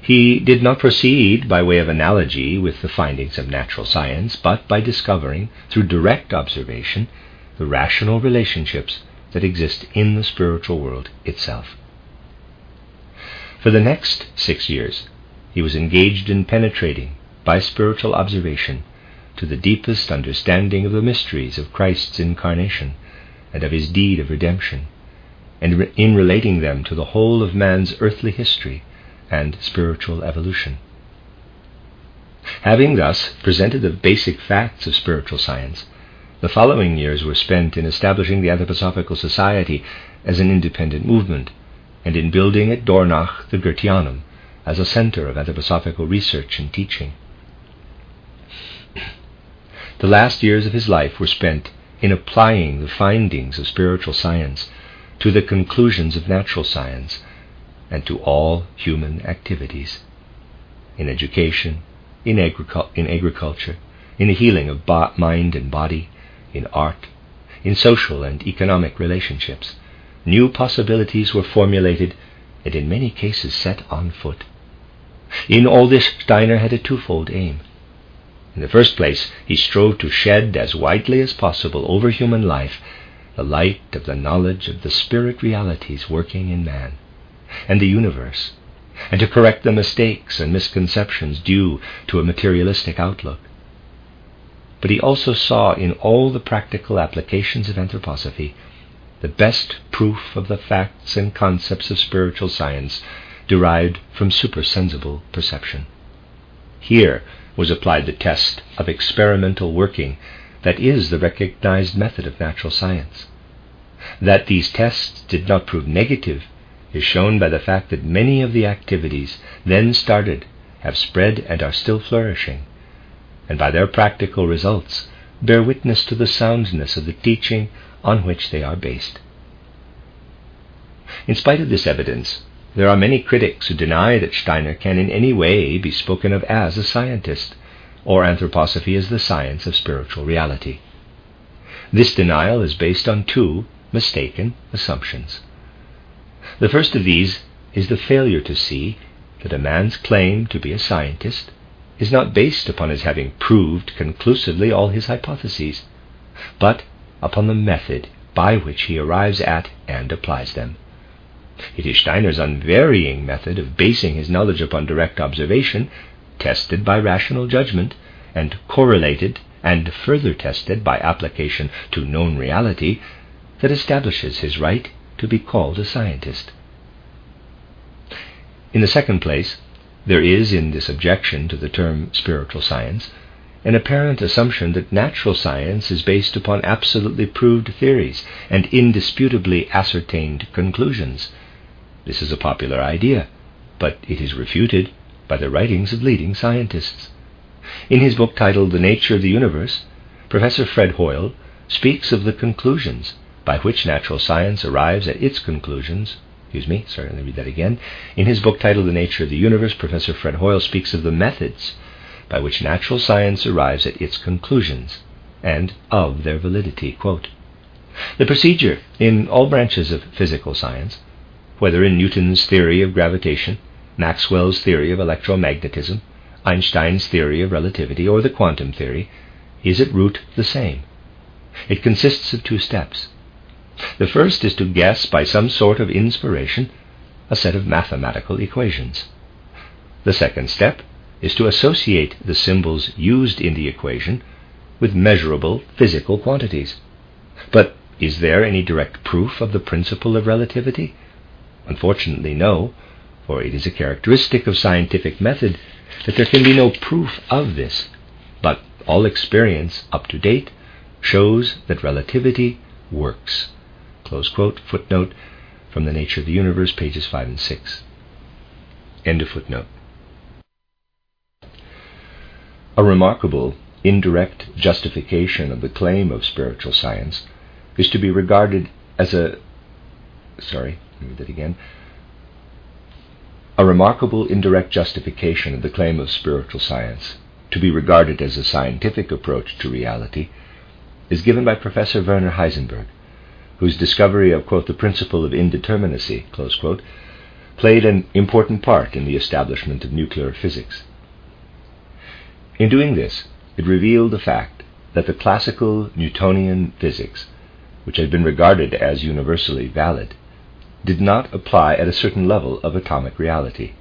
He did not proceed by way of analogy with the findings of natural science, but by discovering, through direct observation, the rational relationships that exist in the spiritual world itself. For the next six years, he was engaged in penetrating, by spiritual observation, to the deepest understanding of the mysteries of Christ's incarnation and of his deed of redemption, and in relating them to the whole of man's earthly history and spiritual evolution. Having thus presented the basic facts of spiritual science, the following years were spent in establishing the Anthroposophical Society as an independent movement, and in building at Dornach the Goetheanum as a center of anthroposophical research and teaching. The last years of his life were spent in applying the findings of spiritual science to the conclusions of natural science and to all human activities in education, in, agricul- in agriculture, in the healing of bo- mind and body, in art, in social and economic relationships. New possibilities were formulated and in many cases set on foot. In all this, Steiner had a twofold aim in the first place, he strove to shed as widely as possible over human life the light of the knowledge of the spirit realities working in man and the universe, and to correct the mistakes and misconceptions due to a materialistic outlook. But he also saw in all the practical applications of anthroposophy the best proof of the facts and concepts of spiritual science derived from supersensible perception. Here, was applied the test of experimental working that is the recognized method of natural science. That these tests did not prove negative is shown by the fact that many of the activities then started have spread and are still flourishing, and by their practical results bear witness to the soundness of the teaching on which they are based. In spite of this evidence, there are many critics who deny that Steiner can in any way be spoken of as a scientist, or anthroposophy as the science of spiritual reality. This denial is based on two mistaken assumptions. The first of these is the failure to see that a man's claim to be a scientist is not based upon his having proved conclusively all his hypotheses, but upon the method by which he arrives at and applies them. It is Steiner's unvarying method of basing his knowledge upon direct observation, tested by rational judgment, and correlated and further tested by application to known reality, that establishes his right to be called a scientist. In the second place, there is in this objection to the term spiritual science an apparent assumption that natural science is based upon absolutely proved theories and indisputably ascertained conclusions. This is a popular idea, but it is refuted by the writings of leading scientists. In his book titled The Nature of the Universe, Professor Fred Hoyle speaks of the conclusions by which natural science arrives at its conclusions. Excuse me, sorry, let me read that again. In his book titled The Nature of the Universe, Professor Fred Hoyle speaks of the methods by which natural science arrives at its conclusions and of their validity. Quote, the procedure in all branches of physical science, whether in Newton's theory of gravitation, Maxwell's theory of electromagnetism, Einstein's theory of relativity, or the quantum theory, is at root the same. It consists of two steps. The first is to guess by some sort of inspiration a set of mathematical equations. The second step is to associate the symbols used in the equation with measurable physical quantities. But is there any direct proof of the principle of relativity? Unfortunately, no, for it is a characteristic of scientific method that there can be no proof of this. But all experience up to date shows that relativity works. Quote, footnote from The Nature of the Universe, pages 5 and 6. End of footnote. A remarkable indirect justification of the claim of spiritual science is to be regarded as a sorry, read it again. A remarkable indirect justification of the claim of spiritual science to be regarded as a scientific approach to reality is given by Professor Werner Heisenberg, whose discovery of quote, the principle of indeterminacy quote, played an important part in the establishment of nuclear physics. In doing this, it revealed the fact that the classical Newtonian physics, which had been regarded as universally valid, did not apply at a certain level of atomic reality.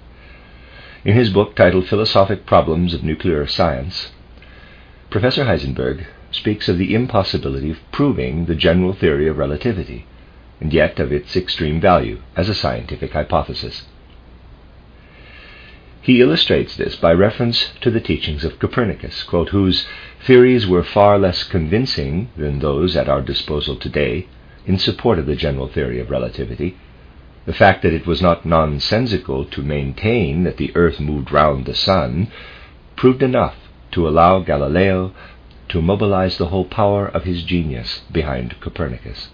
In his book titled Philosophic Problems of Nuclear Science, Professor Heisenberg speaks of the impossibility of proving the general theory of relativity, and yet of its extreme value as a scientific hypothesis. He illustrates this by reference to the teachings of Copernicus, quote, whose theories were far less convincing than those at our disposal today in support of the general theory of relativity. The fact that it was not nonsensical to maintain that the earth moved round the sun proved enough to allow Galileo to mobilize the whole power of his genius behind Copernicus.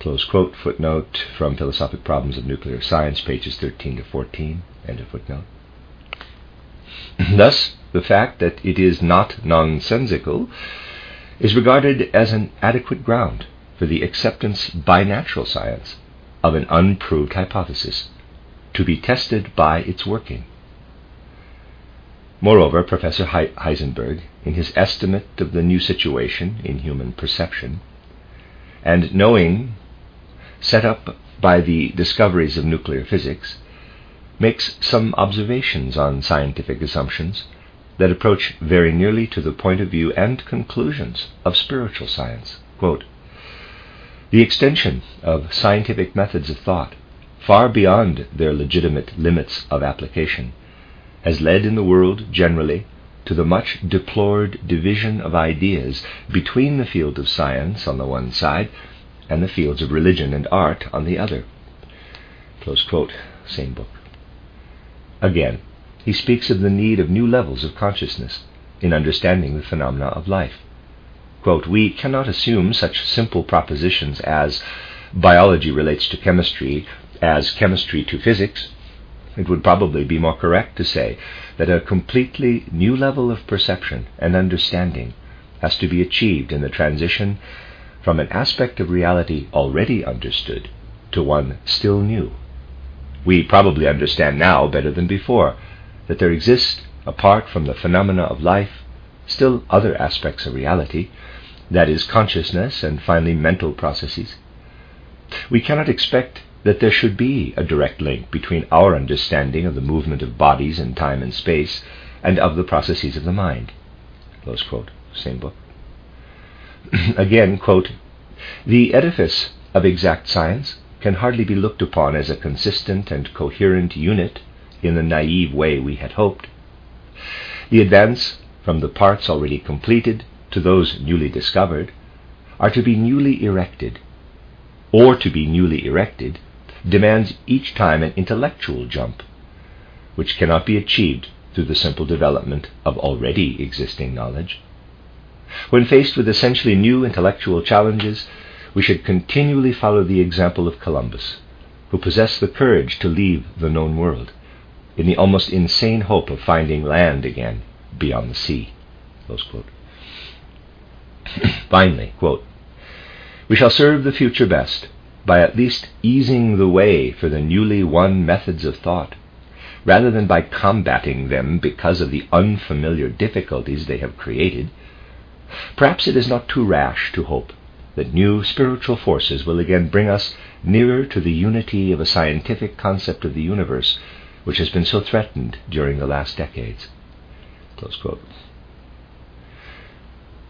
Close quote, footnote from Philosophic Problems of Nuclear Science, pages 13 to 14. End of footnote. Thus, the fact that it is not nonsensical is regarded as an adequate ground for the acceptance by natural science of an unproved hypothesis to be tested by its working. Moreover, Professor Heisenberg, in his estimate of the new situation in human perception, and knowing set up by the discoveries of nuclear physics, makes some observations on scientific assumptions that approach very nearly to the point of view and conclusions of spiritual science. Quote, the extension of scientific methods of thought far beyond their legitimate limits of application has led in the world generally to the much deplored division of ideas between the field of science on the one side and the fields of religion and art on the other. Quote, same book. Again, he speaks of the need of new levels of consciousness in understanding the phenomena of life. Quote, we cannot assume such simple propositions as biology relates to chemistry as chemistry to physics. It would probably be more correct to say that a completely new level of perception and understanding has to be achieved in the transition from an aspect of reality already understood to one still new. We probably understand now better than before that there exist, apart from the phenomena of life, still other aspects of reality, that is, consciousness and finally mental processes. We cannot expect that there should be a direct link between our understanding of the movement of bodies in time and space and of the processes of the mind. Close quote. Same book. Again, quote, The edifice of exact science can hardly be looked upon as a consistent and coherent unit in the naive way we had hoped. The advance from the parts already completed to those newly discovered are to be newly erected, or to be newly erected demands each time an intellectual jump, which cannot be achieved through the simple development of already existing knowledge. When faced with essentially new intellectual challenges, we should continually follow the example of Columbus, who possessed the courage to leave the known world in the almost insane hope of finding land again beyond the sea. Finally, quote, we shall serve the future best by at least easing the way for the newly won methods of thought, rather than by combating them because of the unfamiliar difficulties they have created. Perhaps it is not too rash to hope that new spiritual forces will again bring us nearer to the unity of a scientific concept of the universe which has been so threatened during the last decades.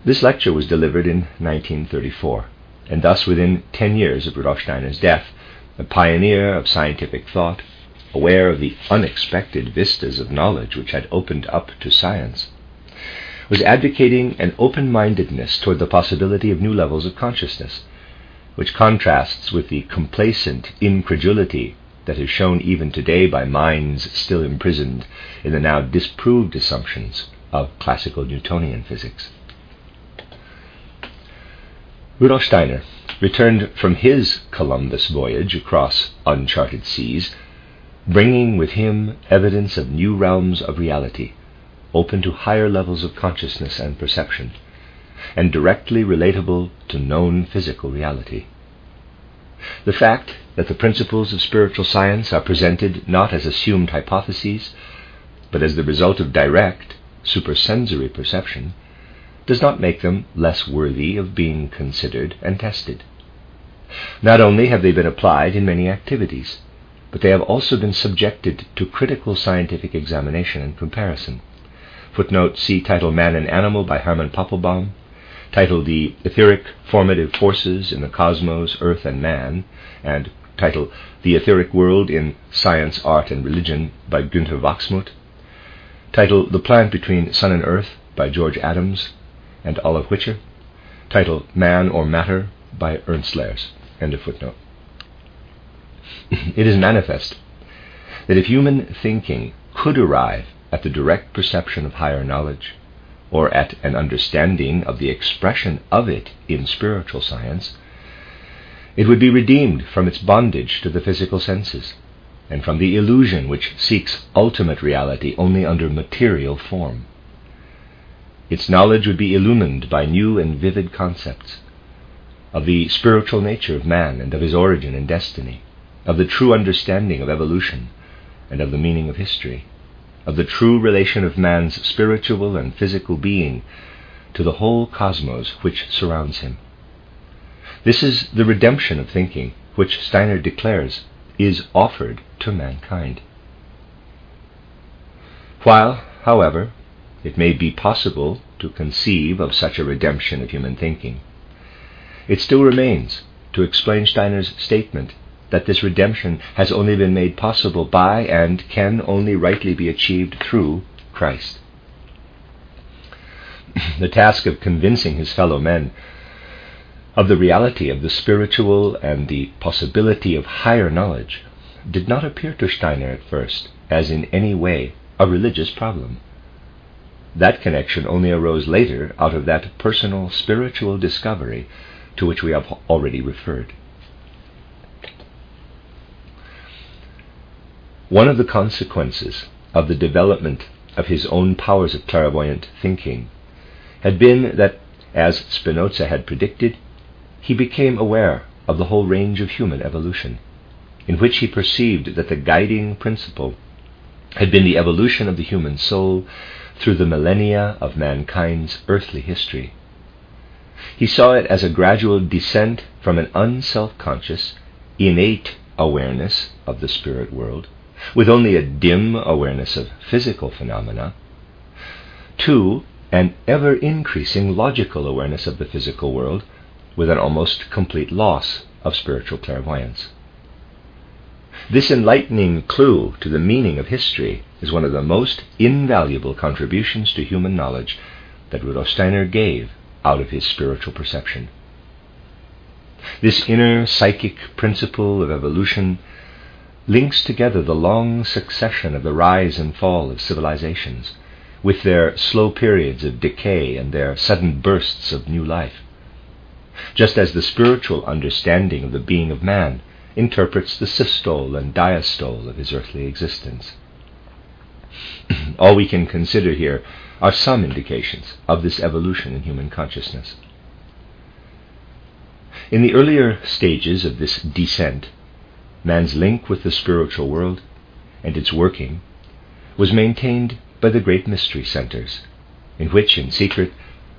This lecture was delivered in 1934 and thus within 10 years of Rudolf Steiner's death, a pioneer of scientific thought, aware of the unexpected vistas of knowledge which had opened up to science, was advocating an open mindedness toward the possibility of new levels of consciousness, which contrasts with the complacent incredulity that is shown even today by minds still imprisoned in the now disproved assumptions of classical Newtonian physics. Rudolf Steiner returned from his Columbus voyage across uncharted seas, bringing with him evidence of new realms of reality, open to higher levels of consciousness and perception, and directly relatable to known physical reality. The fact that the principles of spiritual science are presented not as assumed hypotheses, but as the result of direct, supersensory perception, does not make them less worthy of being considered and tested. Not only have they been applied in many activities, but they have also been subjected to critical scientific examination and comparison. Footnote See title Man and Animal by Hermann Poppelbaum, title The Etheric Formative Forces in the Cosmos, Earth, and Man, and title The Etheric World in Science, Art, and Religion by Günther Wachsmuth, title The Plant Between Sun and Earth by George Adams, and Olive Whicher. Title Man or Matter by Ernst Lehrs. End of footnote. it is manifest that if human thinking could arrive at the direct perception of higher knowledge, or at an understanding of the expression of it in spiritual science, it would be redeemed from its bondage to the physical senses, and from the illusion which seeks ultimate reality only under material form. Its knowledge would be illumined by new and vivid concepts of the spiritual nature of man and of his origin and destiny, of the true understanding of evolution and of the meaning of history, of the true relation of man's spiritual and physical being to the whole cosmos which surrounds him. This is the redemption of thinking, which Steiner declares is offered to mankind. While, however, it may be possible to conceive of such a redemption of human thinking. It still remains to explain Steiner's statement that this redemption has only been made possible by and can only rightly be achieved through Christ. the task of convincing his fellow men of the reality of the spiritual and the possibility of higher knowledge did not appear to Steiner at first as in any way a religious problem. That connection only arose later out of that personal spiritual discovery to which we have already referred. One of the consequences of the development of his own powers of clairvoyant thinking had been that, as Spinoza had predicted, he became aware of the whole range of human evolution, in which he perceived that the guiding principle had been the evolution of the human soul through the millennia of mankind's earthly history. He saw it as a gradual descent from an unself conscious, innate awareness of the spirit world, with only a dim awareness of physical phenomena, to an ever increasing logical awareness of the physical world with an almost complete loss of spiritual clairvoyance. This enlightening clue to the meaning of history is one of the most invaluable contributions to human knowledge that Rudolf Steiner gave out of his spiritual perception. This inner psychic principle of evolution links together the long succession of the rise and fall of civilizations with their slow periods of decay and their sudden bursts of new life. Just as the spiritual understanding of the being of man interprets the systole and diastole of his earthly existence. All we can consider here are some indications of this evolution in human consciousness. In the earlier stages of this descent, man's link with the spiritual world and its working was maintained by the great mystery centers, in which, in secret,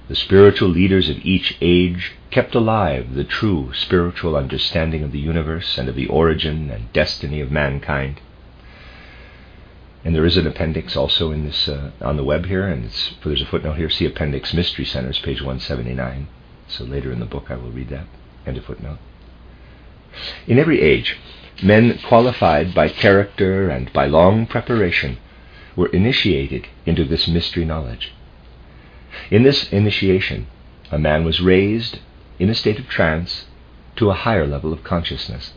the spiritual leaders of each age kept alive the true spiritual understanding of the universe and of the origin and destiny of mankind. And there is an appendix also in this uh, on the web here, and there's a footnote here. See Appendix Mystery Centers, page 179. So later in the book I will read that. End of footnote. In every age, men qualified by character and by long preparation were initiated into this mystery knowledge. In this initiation, a man was raised in a state of trance to a higher level of consciousness,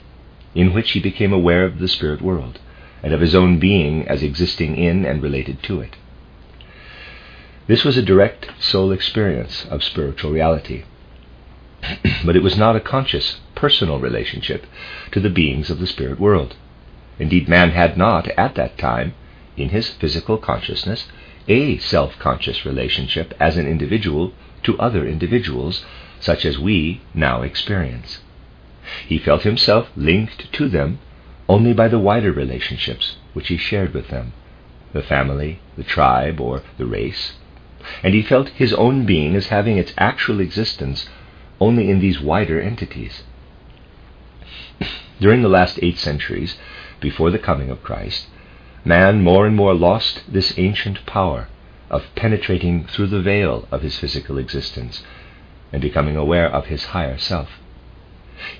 in which he became aware of the spirit world and of his own being as existing in and related to it. This was a direct soul experience of spiritual reality, but it was not a conscious, personal relationship to the beings of the spirit world. Indeed, man had not, at that time, in his physical consciousness, a self conscious relationship as an individual to other individuals, such as we now experience. He felt himself linked to them only by the wider relationships which he shared with them the family, the tribe, or the race, and he felt his own being as having its actual existence only in these wider entities. During the last eight centuries, before the coming of Christ, man more and more lost this ancient power of penetrating through the veil of his physical existence and becoming aware of his higher self.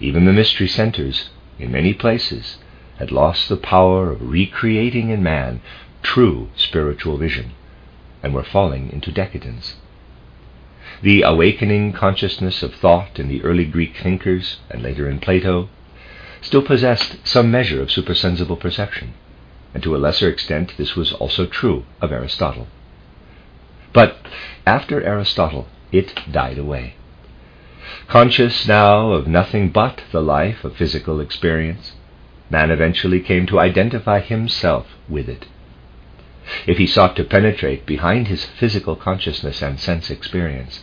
Even the mystery centers, in many places, had lost the power of recreating in man true spiritual vision and were falling into decadence. The awakening consciousness of thought in the early Greek thinkers and later in Plato still possessed some measure of supersensible perception and to a lesser extent this was also true of Aristotle. But after Aristotle, it died away. Conscious now of nothing but the life of physical experience, man eventually came to identify himself with it. If he sought to penetrate behind his physical consciousness and sense experience,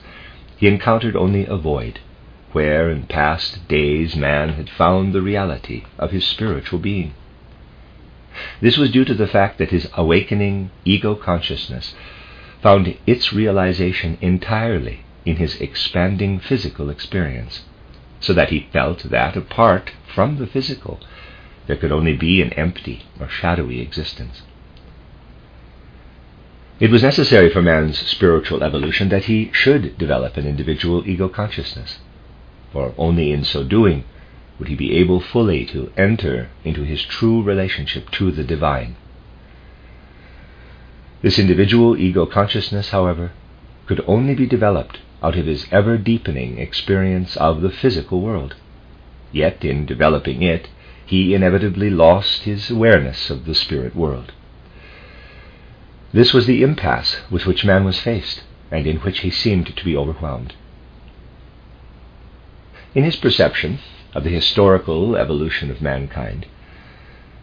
he encountered only a void, where in past days man had found the reality of his spiritual being. This was due to the fact that his awakening ego consciousness found its realization entirely in his expanding physical experience, so that he felt that apart from the physical, there could only be an empty or shadowy existence. It was necessary for man's spiritual evolution that he should develop an individual ego consciousness, for only in so doing would he be able fully to enter into his true relationship to the divine. This individual ego consciousness, however, could only be developed out of his ever deepening experience of the physical world. Yet, in developing it, he inevitably lost his awareness of the spirit world. This was the impasse with which man was faced, and in which he seemed to be overwhelmed. In his perception, of the historical evolution of mankind,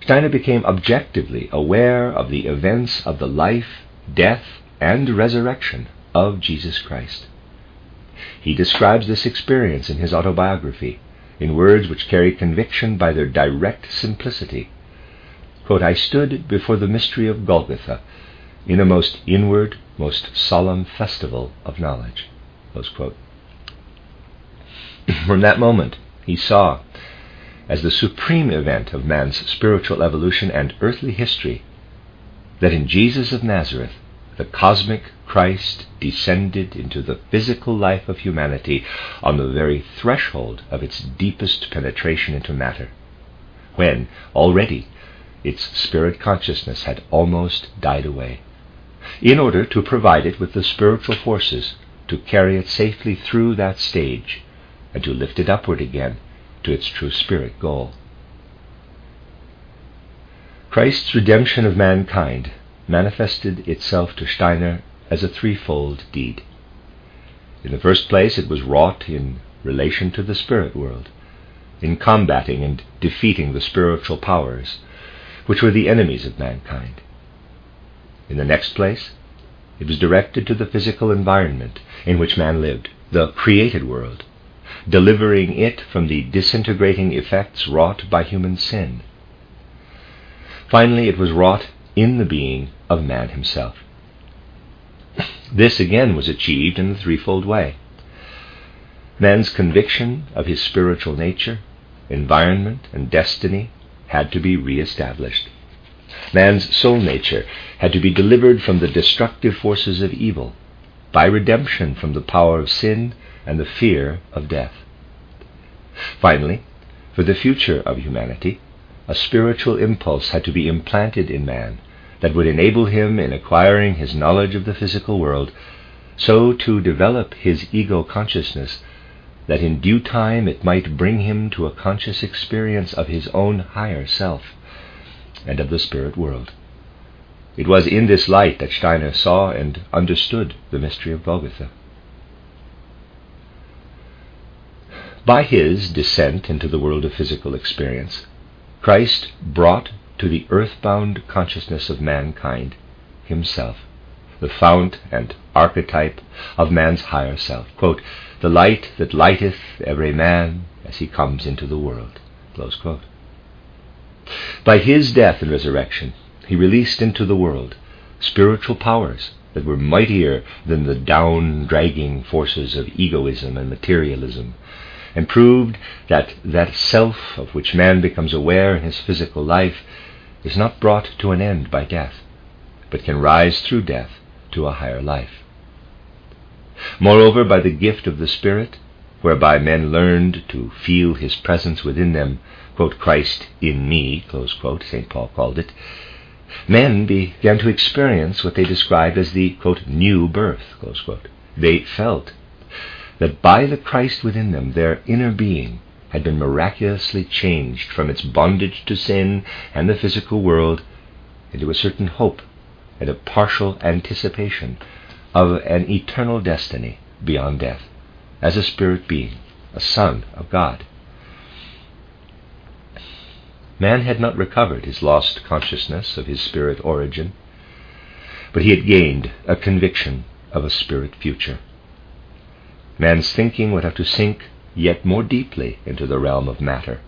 Steiner became objectively aware of the events of the life, death, and resurrection of Jesus Christ. He describes this experience in his autobiography in words which carry conviction by their direct simplicity. Quote, I stood before the mystery of Golgotha in a most inward, most solemn festival of knowledge. From that moment, he saw as the supreme event of man's spiritual evolution and earthly history that in Jesus of Nazareth the cosmic Christ descended into the physical life of humanity on the very threshold of its deepest penetration into matter, when already its spirit consciousness had almost died away, in order to provide it with the spiritual forces to carry it safely through that stage and to lift it upward again to its true spirit goal. Christ's redemption of mankind manifested itself to Steiner as a threefold deed. In the first place, it was wrought in relation to the spirit world, in combating and defeating the spiritual powers, which were the enemies of mankind. In the next place, it was directed to the physical environment in which man lived, the created world, delivering it from the disintegrating effects wrought by human sin. Finally, it was wrought in the being of man himself. This again was achieved in the threefold way. Man's conviction of his spiritual nature, environment, and destiny had to be re-established. Man's soul nature had to be delivered from the destructive forces of evil by redemption from the power of sin and the fear of death. Finally, for the future of humanity, a spiritual impulse had to be implanted in man that would enable him in acquiring his knowledge of the physical world so to develop his ego consciousness that in due time it might bring him to a conscious experience of his own higher self and of the spirit world. It was in this light that Steiner saw and understood the mystery of Golgotha. By his descent into the world of physical experience, Christ brought to the earthbound consciousness of mankind himself, the fount and archetype of man's higher self. Quote, the light that lighteth every man as he comes into the world. By his death and resurrection, he released into the world spiritual powers that were mightier than the down dragging forces of egoism and materialism, and proved that that self of which man becomes aware in his physical life is not brought to an end by death, but can rise through death to a higher life. Moreover, by the gift of the Spirit, whereby men learned to feel his presence within them, quote, Christ in me, quote, St. Paul called it, men began to experience what they described as the, quote, new birth, They felt that by the Christ within them, their inner being had been miraculously changed from its bondage to sin and the physical world into a certain hope and a partial anticipation of an eternal destiny beyond death, as a spirit being, a son of God. Man had not recovered his lost consciousness of his spirit origin, but he had gained a conviction of a spirit future. Man's thinking would have to sink yet more deeply into the realm of matter,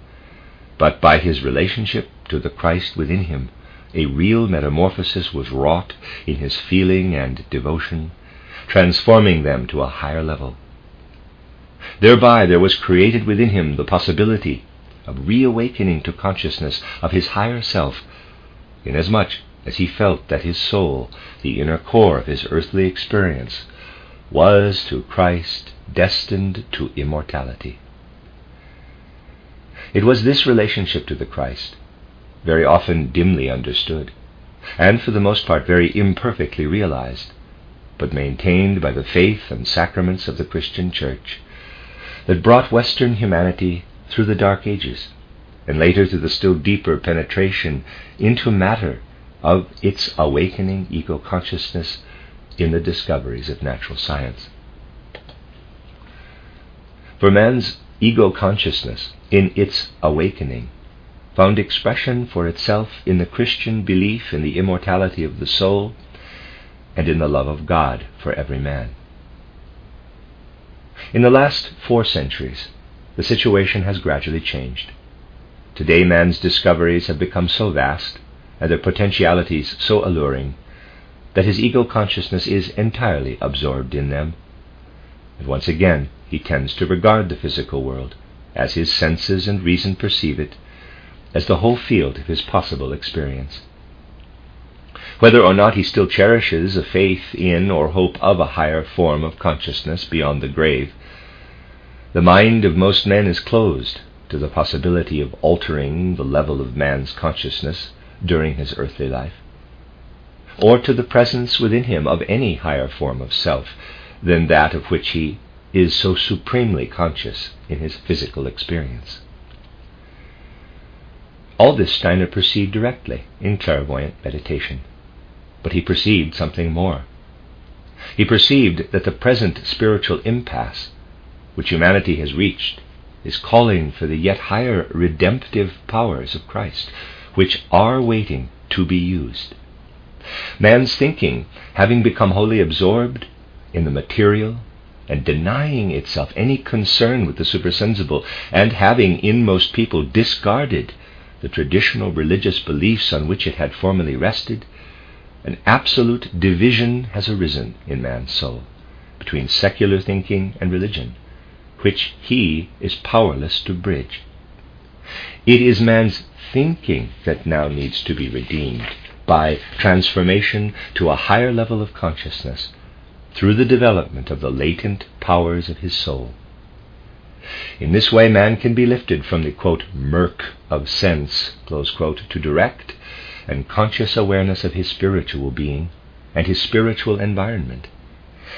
but by his relationship to the Christ within him, a real metamorphosis was wrought in his feeling and devotion, transforming them to a higher level. Thereby there was created within him the possibility of reawakening to consciousness of his higher self, inasmuch as he felt that his soul, the inner core of his earthly experience, was through Christ destined to immortality. It was this relationship to the Christ, very often dimly understood, and for the most part very imperfectly realized, but maintained by the faith and sacraments of the Christian Church, that brought Western humanity through the Dark Ages, and later through the still deeper penetration into matter of its awakening ego consciousness in the discoveries of natural science. For man's ego consciousness, in its awakening, found expression for itself in the Christian belief in the immortality of the soul and in the love of God for every man. In the last four centuries, the situation has gradually changed. Today, man's discoveries have become so vast and their potentialities so alluring that his ego consciousness is entirely absorbed in them. And once again, he tends to regard the physical world, as his senses and reason perceive it, as the whole field of his possible experience. Whether or not he still cherishes a faith in or hope of a higher form of consciousness beyond the grave, the mind of most men is closed to the possibility of altering the level of man's consciousness during his earthly life, or to the presence within him of any higher form of self than that of which he is so supremely conscious in his physical experience. All this Steiner perceived directly in clairvoyant meditation, but he perceived something more. He perceived that the present spiritual impasse which humanity has reached is calling for the yet higher redemptive powers of Christ, which are waiting to be used. Man's thinking, having become wholly absorbed in the material and denying itself any concern with the supersensible, and having in most people discarded the traditional religious beliefs on which it had formerly rested, an absolute division has arisen in man's soul between secular thinking and religion, which he is powerless to bridge. It is man's thinking that now needs to be redeemed by transformation to a higher level of consciousness through the development of the latent powers of his soul. In this way, man can be lifted from the quote, murk of sense quote, to direct and conscious awareness of his spiritual being and his spiritual environment,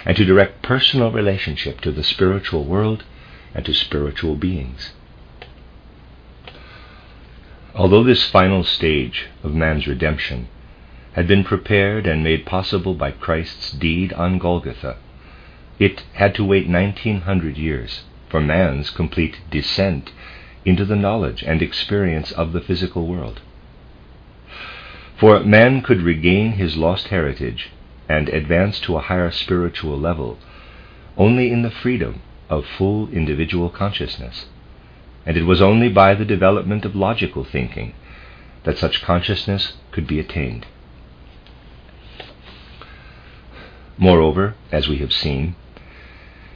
and to direct personal relationship to the spiritual world and to spiritual beings. Although this final stage of man's redemption had been prepared and made possible by Christ's deed on Golgotha, it had to wait 1900 years for man's complete descent into the knowledge and experience of the physical world. For man could regain his lost heritage and advance to a higher spiritual level only in the freedom of full individual consciousness. And it was only by the development of logical thinking that such consciousness could be attained. Moreover, as we have seen,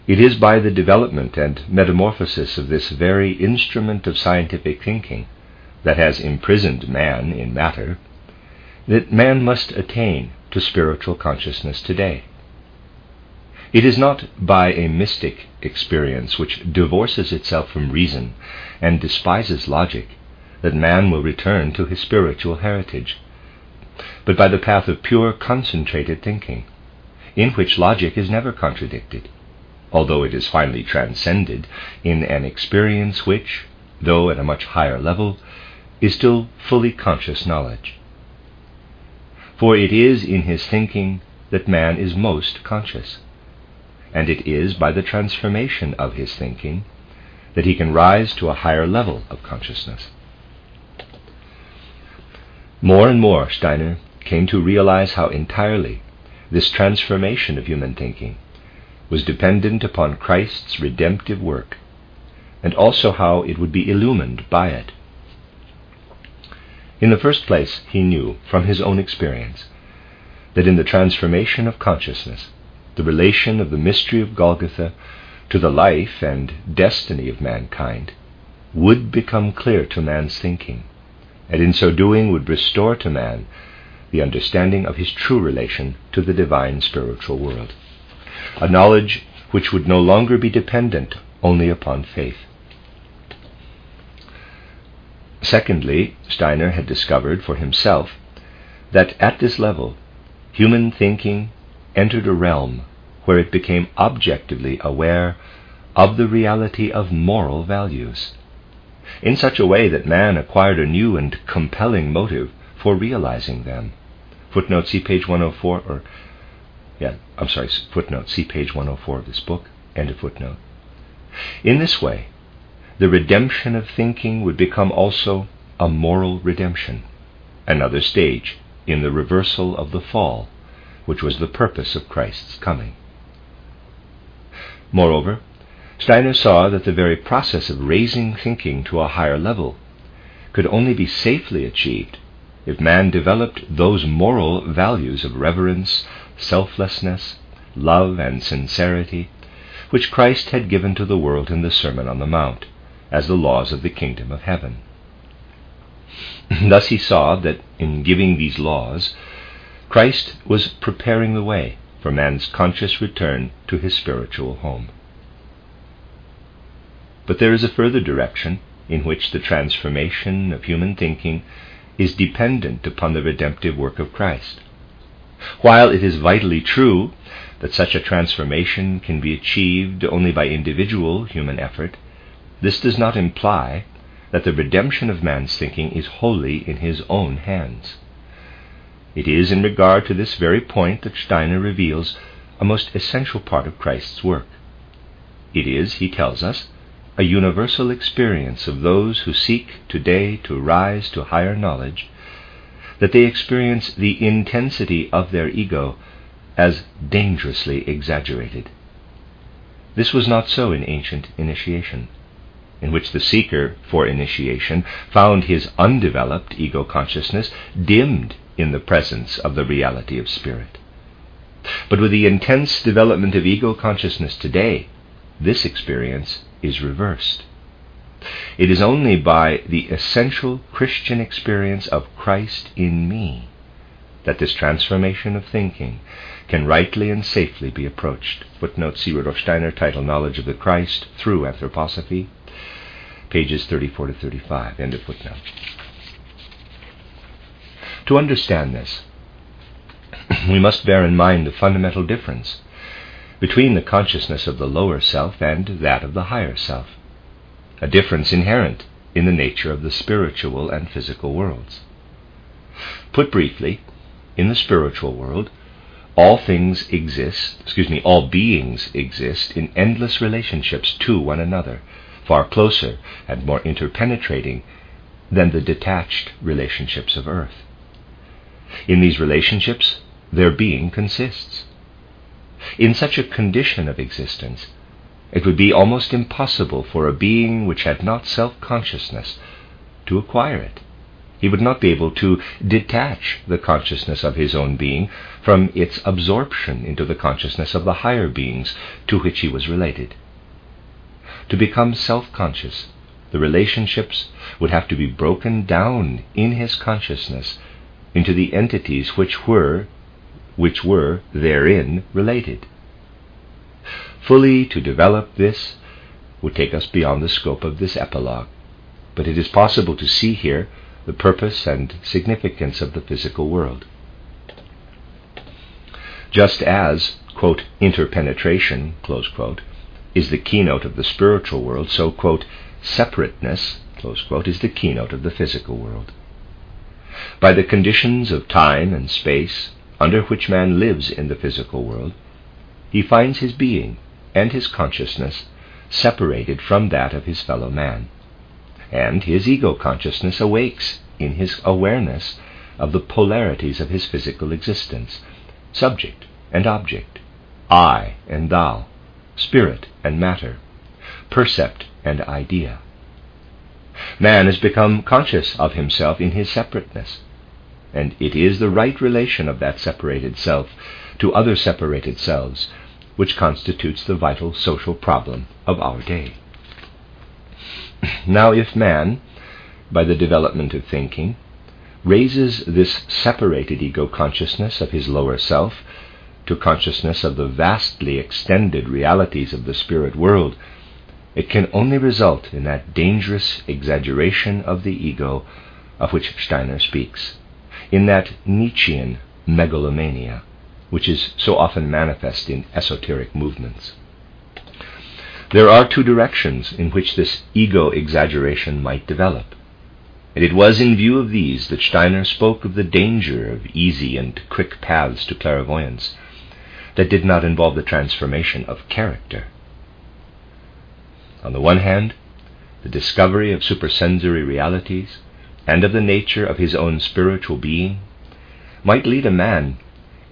it is by the development and metamorphosis of this very instrument of scientific thinking that has imprisoned man in matter that man must attain to spiritual consciousness today. It is not by a mystic experience which divorces itself from reason and despises logic that man will return to his spiritual heritage, but by the path of pure concentrated thinking, in which logic is never contradicted, although it is finally transcended in an experience which, though at a much higher level, is still fully conscious knowledge. For it is in his thinking that man is most conscious and it is by the transformation of his thinking that he can rise to a higher level of consciousness. More and more, Steiner came to realize how entirely this transformation of human thinking was dependent upon Christ's redemptive work, and also how it would be illumined by it. In the first place, he knew from his own experience that in the transformation of consciousness, the relation of the mystery of Golgotha to the life and destiny of mankind would become clear to man's thinking, and in so doing would restore to man the understanding of his true relation to the divine spiritual world, a knowledge which would no longer be dependent only upon faith. Secondly, Steiner had discovered for himself that at this level, human thinking entered a realm where it became objectively aware of the reality of moral values, in such a way that man acquired a new and compelling motive for realizing them. Footnote, see page 104, or, yeah, I'm sorry, footnote, see page 104 of this book, end of footnote. In this way, the redemption of thinking would become also a moral redemption, another stage in the reversal of the fall which was the purpose of Christ's coming. Moreover, Steiner saw that the very process of raising thinking to a higher level could only be safely achieved if man developed those moral values of reverence, selflessness, love, and sincerity which Christ had given to the world in the Sermon on the Mount as the laws of the kingdom of heaven. Thus he saw that in giving these laws, Christ was preparing the way for man's conscious return to his spiritual home. But there is a further direction in which the transformation of human thinking is dependent upon the redemptive work of Christ. While it is vitally true that such a transformation can be achieved only by individual human effort, this does not imply that the redemption of man's thinking is wholly in his own hands. It is in regard to this very point that Steiner reveals a most essential part of Christ's work. It is, he tells us, a universal experience of those who seek today to rise to higher knowledge, that they experience the intensity of their ego as dangerously exaggerated. This was not so in ancient initiation, in which the seeker for initiation found his undeveloped ego consciousness dimmed in the presence of the reality of spirit. But with the intense development of ego consciousness today, this experience is reversed. It is only by the essential Christian experience of Christ in me that this transformation of thinking can rightly and safely be approached. Footnote Rudolf Steiner, title Knowledge of the Christ through Anthroposophy, pages 34 to 35. End of footnote. To understand this, we must bear in mind the fundamental difference between the consciousness of the lower self and that of the higher self, a difference inherent in the nature of the spiritual and physical worlds. Put briefly, in the spiritual world, all things exist, excuse me, all beings exist in endless relationships to one another, far closer and more interpenetrating than the detached relationships of earth. In these relationships, their being consists. In such a condition of existence, it would be almost impossible for a being which had not self consciousness to acquire it. He would not be able to detach the consciousness of his own being from its absorption into the consciousness of the higher beings to which he was related. To become self conscious, the relationships would have to be broken down in his consciousness into the entities which were which were therein related. Fully to develop this would take us beyond the scope of this epilogue, but it is possible to see here the purpose and significance of the physical world. Just as, quote, interpenetration, quote, is the keynote of the spiritual world, so, quote, separateness, quote, is the keynote of the physical world. By the conditions of time and space, under which man lives in the physical world, he finds his being and his consciousness separated from that of his fellow man. And his ego consciousness awakes in his awareness of the polarities of his physical existence subject and object, I and thou, spirit and matter, percept and idea. Man has become conscious of himself in his separateness and it is the right relation of that separated self to other separated selves which constitutes the vital social problem of our day. Now, if man, by the development of thinking, raises this separated ego consciousness of his lower self to consciousness of the vastly extended realities of the spirit world, it can only result in that dangerous exaggeration of the ego of which Steiner speaks in that Nietzschean megalomania, which is so often manifest in esoteric movements. There are two directions in which this ego exaggeration might develop, and it was in view of these that Steiner spoke of the danger of easy and quick paths to clairvoyance that did not involve the transformation of character. On the one hand, the discovery of supersensory realities and of the nature of his own spiritual being might lead a man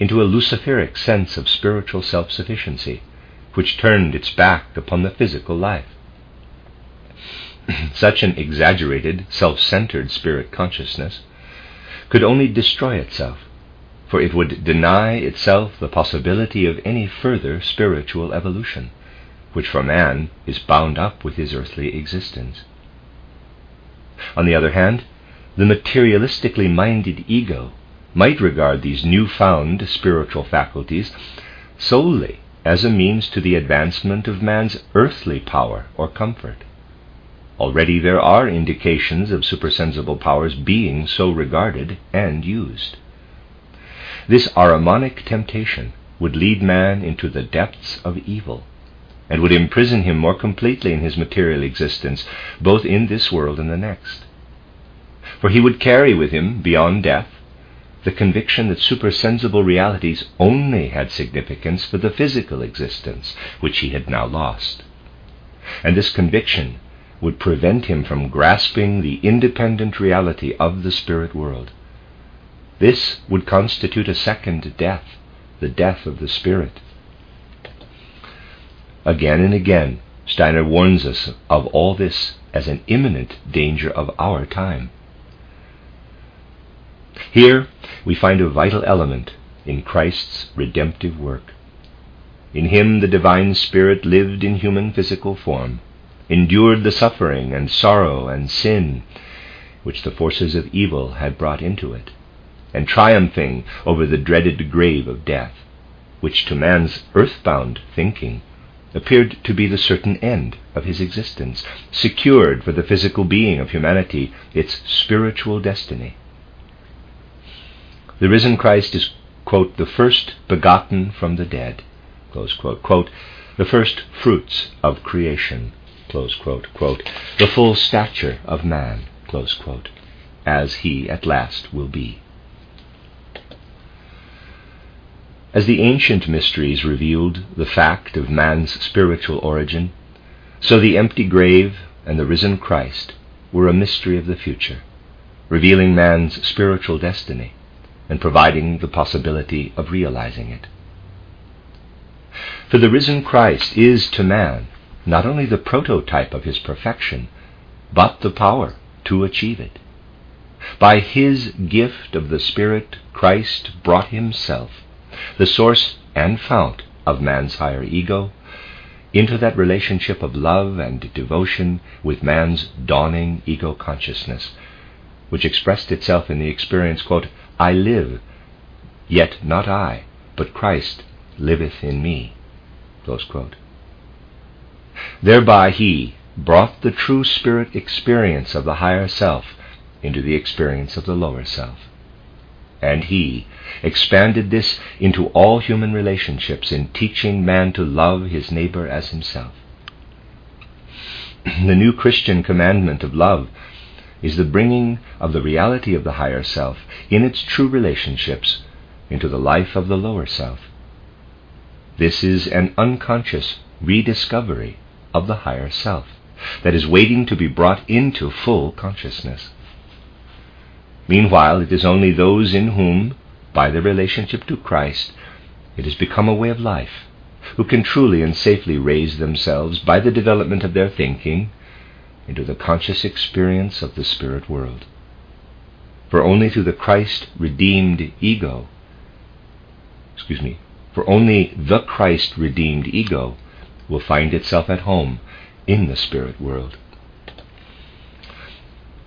into a luciferic sense of spiritual self sufficiency, which turned its back upon the physical life. Such an exaggerated, self centered spirit consciousness could only destroy itself, for it would deny itself the possibility of any further spiritual evolution, which for man is bound up with his earthly existence. On the other hand, the materialistically minded ego might regard these newfound spiritual faculties solely as a means to the advancement of man's earthly power or comfort. Already there are indications of supersensible powers being so regarded and used. This Ahrimanic temptation would lead man into the depths of evil and would imprison him more completely in his material existence, both in this world and the next. For he would carry with him, beyond death, the conviction that supersensible realities only had significance for the physical existence, which he had now lost. And this conviction would prevent him from grasping the independent reality of the spirit world. This would constitute a second death, the death of the spirit. Again and again, Steiner warns us of all this as an imminent danger of our time. Here we find a vital element in Christ's redemptive work. In him the divine Spirit lived in human physical form, endured the suffering and sorrow and sin which the forces of evil had brought into it, and triumphing over the dreaded grave of death, which to man's earthbound thinking appeared to be the certain end of his existence, secured for the physical being of humanity its spiritual destiny. The risen Christ is, quote, the first begotten from the dead, close quote, quote, the first fruits of creation, close quote, quote, the full stature of man, close quote, as he at last will be. As the ancient mysteries revealed the fact of man's spiritual origin, so the empty grave and the risen Christ were a mystery of the future, revealing man's spiritual destiny and providing the possibility of realizing it. For the risen Christ is to man not only the prototype of his perfection, but the power to achieve it. By his gift of the Spirit, Christ brought himself, the source and fount of man's higher ego, into that relationship of love and devotion with man's dawning ego consciousness, which expressed itself in the experience, quote, I live, yet not I, but Christ liveth in me. Thereby he brought the true spirit experience of the higher self into the experience of the lower self. And he expanded this into all human relationships in teaching man to love his neighbor as himself. the new Christian commandment of love is the bringing of the reality of the higher self in its true relationships into the life of the lower self. This is an unconscious rediscovery of the higher self that is waiting to be brought into full consciousness. Meanwhile, it is only those in whom, by their relationship to Christ, it has become a way of life, who can truly and safely raise themselves by the development of their thinking into the conscious experience of the spirit world. For only through the Christ redeemed ego, excuse me, for only the Christ redeemed ego will find itself at home in the spirit world.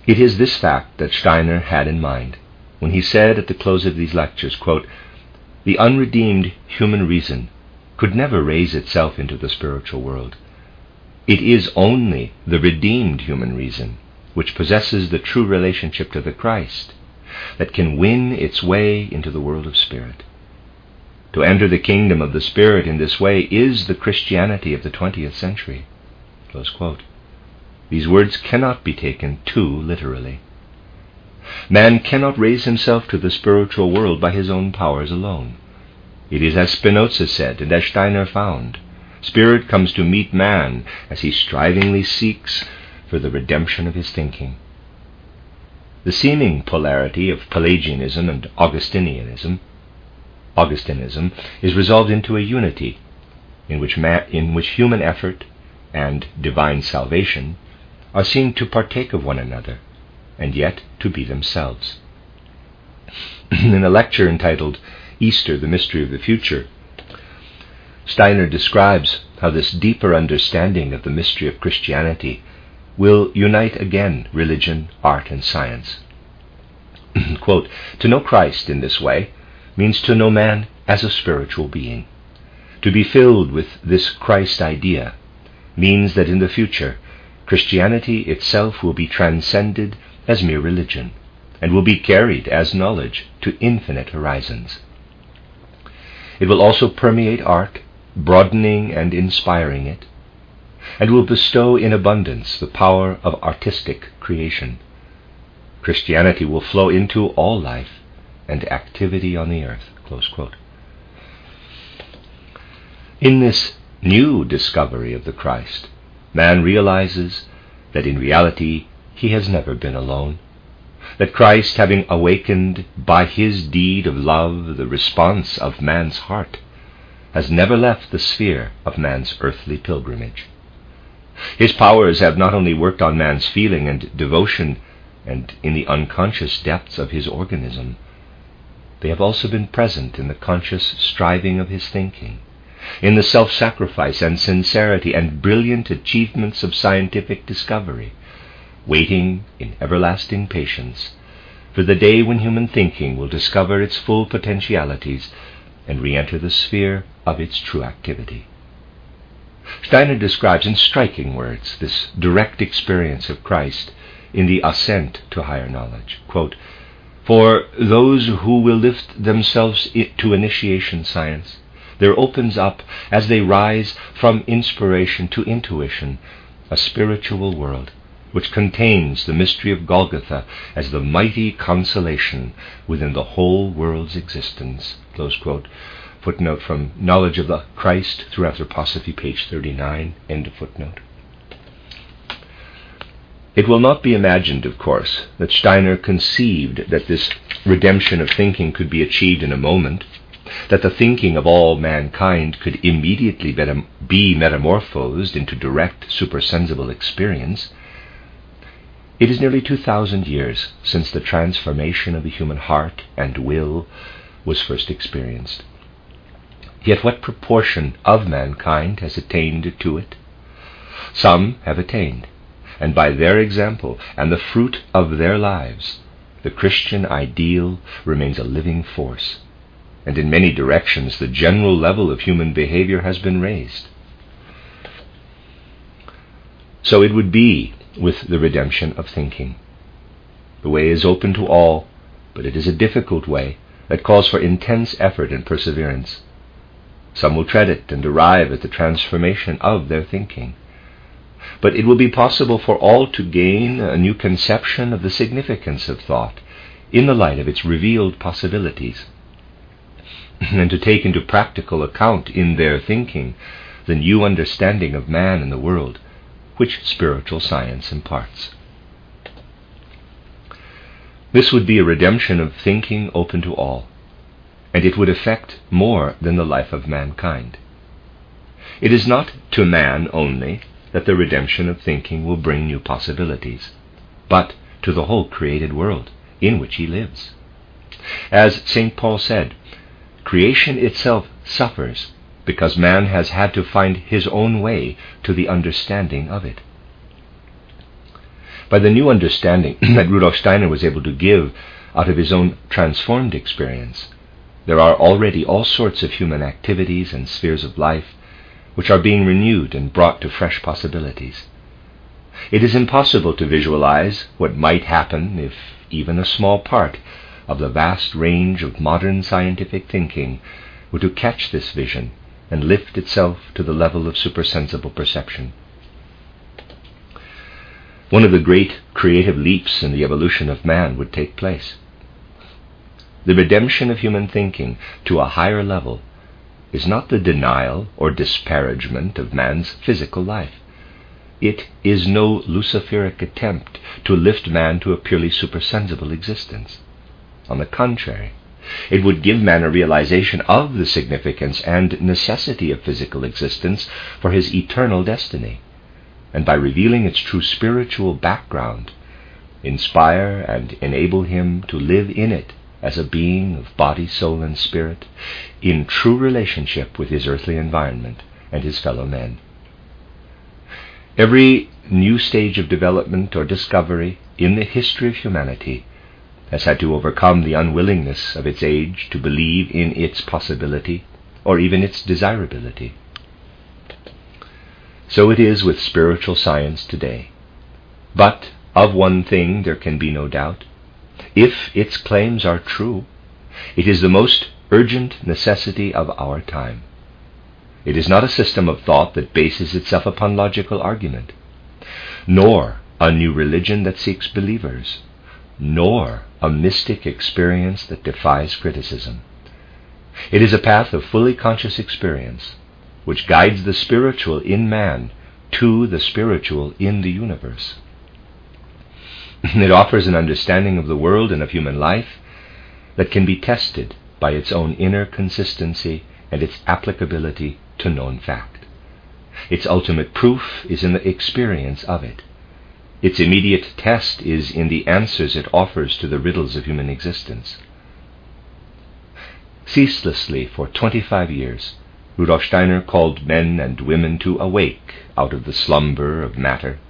It is this fact that Steiner had in mind when he said at the close of these lectures, quote, The unredeemed human reason could never raise itself into the spiritual world it is only the redeemed human reason, which possesses the true relationship to the Christ, that can win its way into the world of spirit. To enter the kingdom of the Spirit in this way is the Christianity of the 20th century. These words cannot be taken too literally. Man cannot raise himself to the spiritual world by his own powers alone. It is as Spinoza said and as Steiner found Spirit comes to meet man as he strivingly seeks for the redemption of his thinking. The seeming polarity of Pelagianism and Augustinianism, Augustinism, is resolved into a unity in which, in which human effort and divine salvation are seen to partake of one another and yet to be themselves. in a lecture entitled Easter, the Mystery of the Future, Steiner describes how this deeper understanding of the mystery of Christianity will unite again religion, art, and science. Quote, to know Christ in this way means to know man as a spiritual being. To be filled with this Christ idea means that in the future Christianity itself will be transcended as mere religion and will be carried as knowledge to infinite horizons. It will also permeate art, broadening and inspiring it, and will bestow in abundance the power of artistic creation. Christianity will flow into all life and activity on the earth. In this new discovery of the Christ, man realizes that in reality he has never been alone. That Christ, having awakened by his deed of love the response of man's heart, has never left the sphere of man's earthly pilgrimage. His powers have not only worked on man's feeling and devotion and in the unconscious depths of his organism, they have also been present in the conscious striving of his thinking in the self sacrifice and sincerity and brilliant achievements of scientific discovery, waiting in everlasting patience for the day when human thinking will discover its full potentialities and re enter the sphere of its true activity. Steiner describes in striking words this direct experience of Christ in the ascent to higher knowledge. Quote, For those who will lift themselves to initiation science, there opens up, as they rise from inspiration to intuition, a spiritual world which contains the mystery of Golgotha as the mighty consolation within the whole world's existence. Footnote from Knowledge of the Christ through Anthroposophy, page 39, end of footnote. It will not be imagined, of course, that Steiner conceived that this redemption of thinking could be achieved in a moment that the thinking of all mankind could immediately be metamorphosed into direct supersensible experience, it is nearly 2,000 years since the transformation of the human heart and will was first experienced. Yet what proportion of mankind has attained to it? Some have attained, and by their example and the fruit of their lives, the Christian ideal remains a living force and in many directions the general level of human behavior has been raised. So it would be with the redemption of thinking. The way is open to all, but it is a difficult way that calls for intense effort and perseverance. Some will tread it and arrive at the transformation of their thinking. But it will be possible for all to gain a new conception of the significance of thought in the light of its revealed possibilities. and to take into practical account in their thinking the new understanding of man and the world which spiritual science imparts. This would be a redemption of thinking open to all, and it would affect more than the life of mankind. It is not to man only that the redemption of thinking will bring new possibilities, but to the whole created world in which he lives. As St. Paul said, Creation itself suffers because man has had to find his own way to the understanding of it. By the new understanding that Rudolf Steiner was able to give out of his own transformed experience, there are already all sorts of human activities and spheres of life which are being renewed and brought to fresh possibilities. It is impossible to visualize what might happen if even a small part of the vast range of modern scientific thinking were to catch this vision and lift itself to the level of supersensible perception. One of the great creative leaps in the evolution of man would take place. The redemption of human thinking to a higher level is not the denial or disparagement of man's physical life. It is no Luciferic attempt to lift man to a purely supersensible existence. On the contrary, it would give man a realization of the significance and necessity of physical existence for his eternal destiny, and by revealing its true spiritual background, inspire and enable him to live in it as a being of body, soul, and spirit, in true relationship with his earthly environment and his fellow men. Every new stage of development or discovery in the history of humanity has had to overcome the unwillingness of its age to believe in its possibility or even its desirability. So it is with spiritual science today. But of one thing there can be no doubt. If its claims are true, it is the most urgent necessity of our time. It is not a system of thought that bases itself upon logical argument, nor a new religion that seeks believers, nor a mystic experience that defies criticism. It is a path of fully conscious experience, which guides the spiritual in man to the spiritual in the universe. It offers an understanding of the world and of human life that can be tested by its own inner consistency and its applicability to known fact. Its ultimate proof is in the experience of it. Its immediate test is in the answers it offers to the riddles of human existence. Ceaselessly for 25 years, Rudolf Steiner called men and women to awake out of the slumber of matter.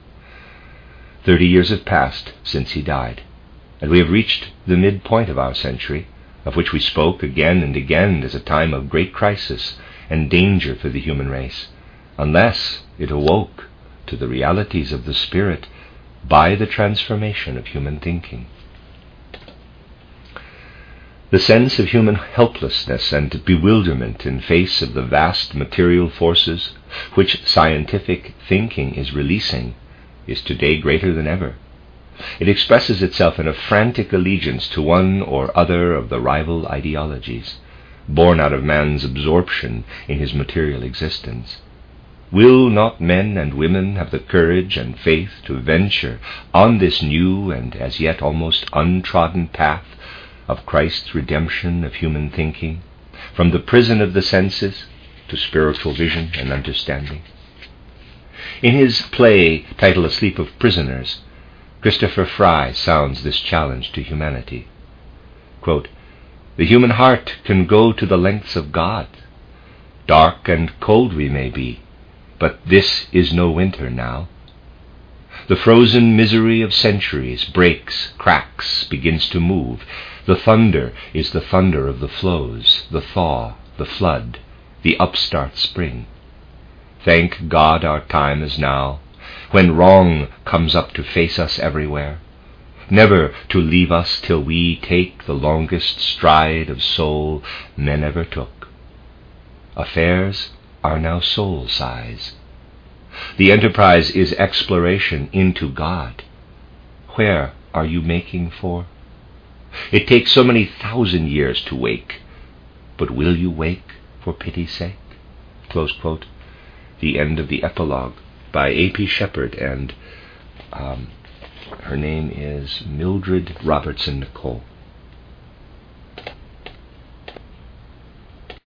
Thirty years have passed since he died, and we have reached the midpoint of our century, of which we spoke again and again as a time of great crisis and danger for the human race, unless it awoke to the realities of the Spirit by the transformation of human thinking. The sense of human helplessness and bewilderment in face of the vast material forces which scientific thinking is releasing is today greater than ever. It expresses itself in a frantic allegiance to one or other of the rival ideologies, born out of man's absorption in his material existence. Will not men and women have the courage and faith to venture on this new and as yet almost untrodden path of Christ's redemption of human thinking, from the prison of the senses to spiritual vision and understanding? In his play titled A Sleep of Prisoners, Christopher Fry sounds this challenge to humanity. Quote, the human heart can go to the lengths of God. Dark and cold we may be, but this is no winter now. The frozen misery of centuries breaks, cracks, begins to move. The thunder is the thunder of the floes, the thaw, the flood, the upstart spring. Thank God our time is now, when wrong comes up to face us everywhere, never to leave us till we take the longest stride of soul men ever took. Affairs are now soul size. The enterprise is exploration into God. Where are you making for? It takes so many thousand years to wake, but will you wake for pity's sake? The end of the epilogue by A.P. Shepherd, and um, her name is Mildred Robertson Nicoll.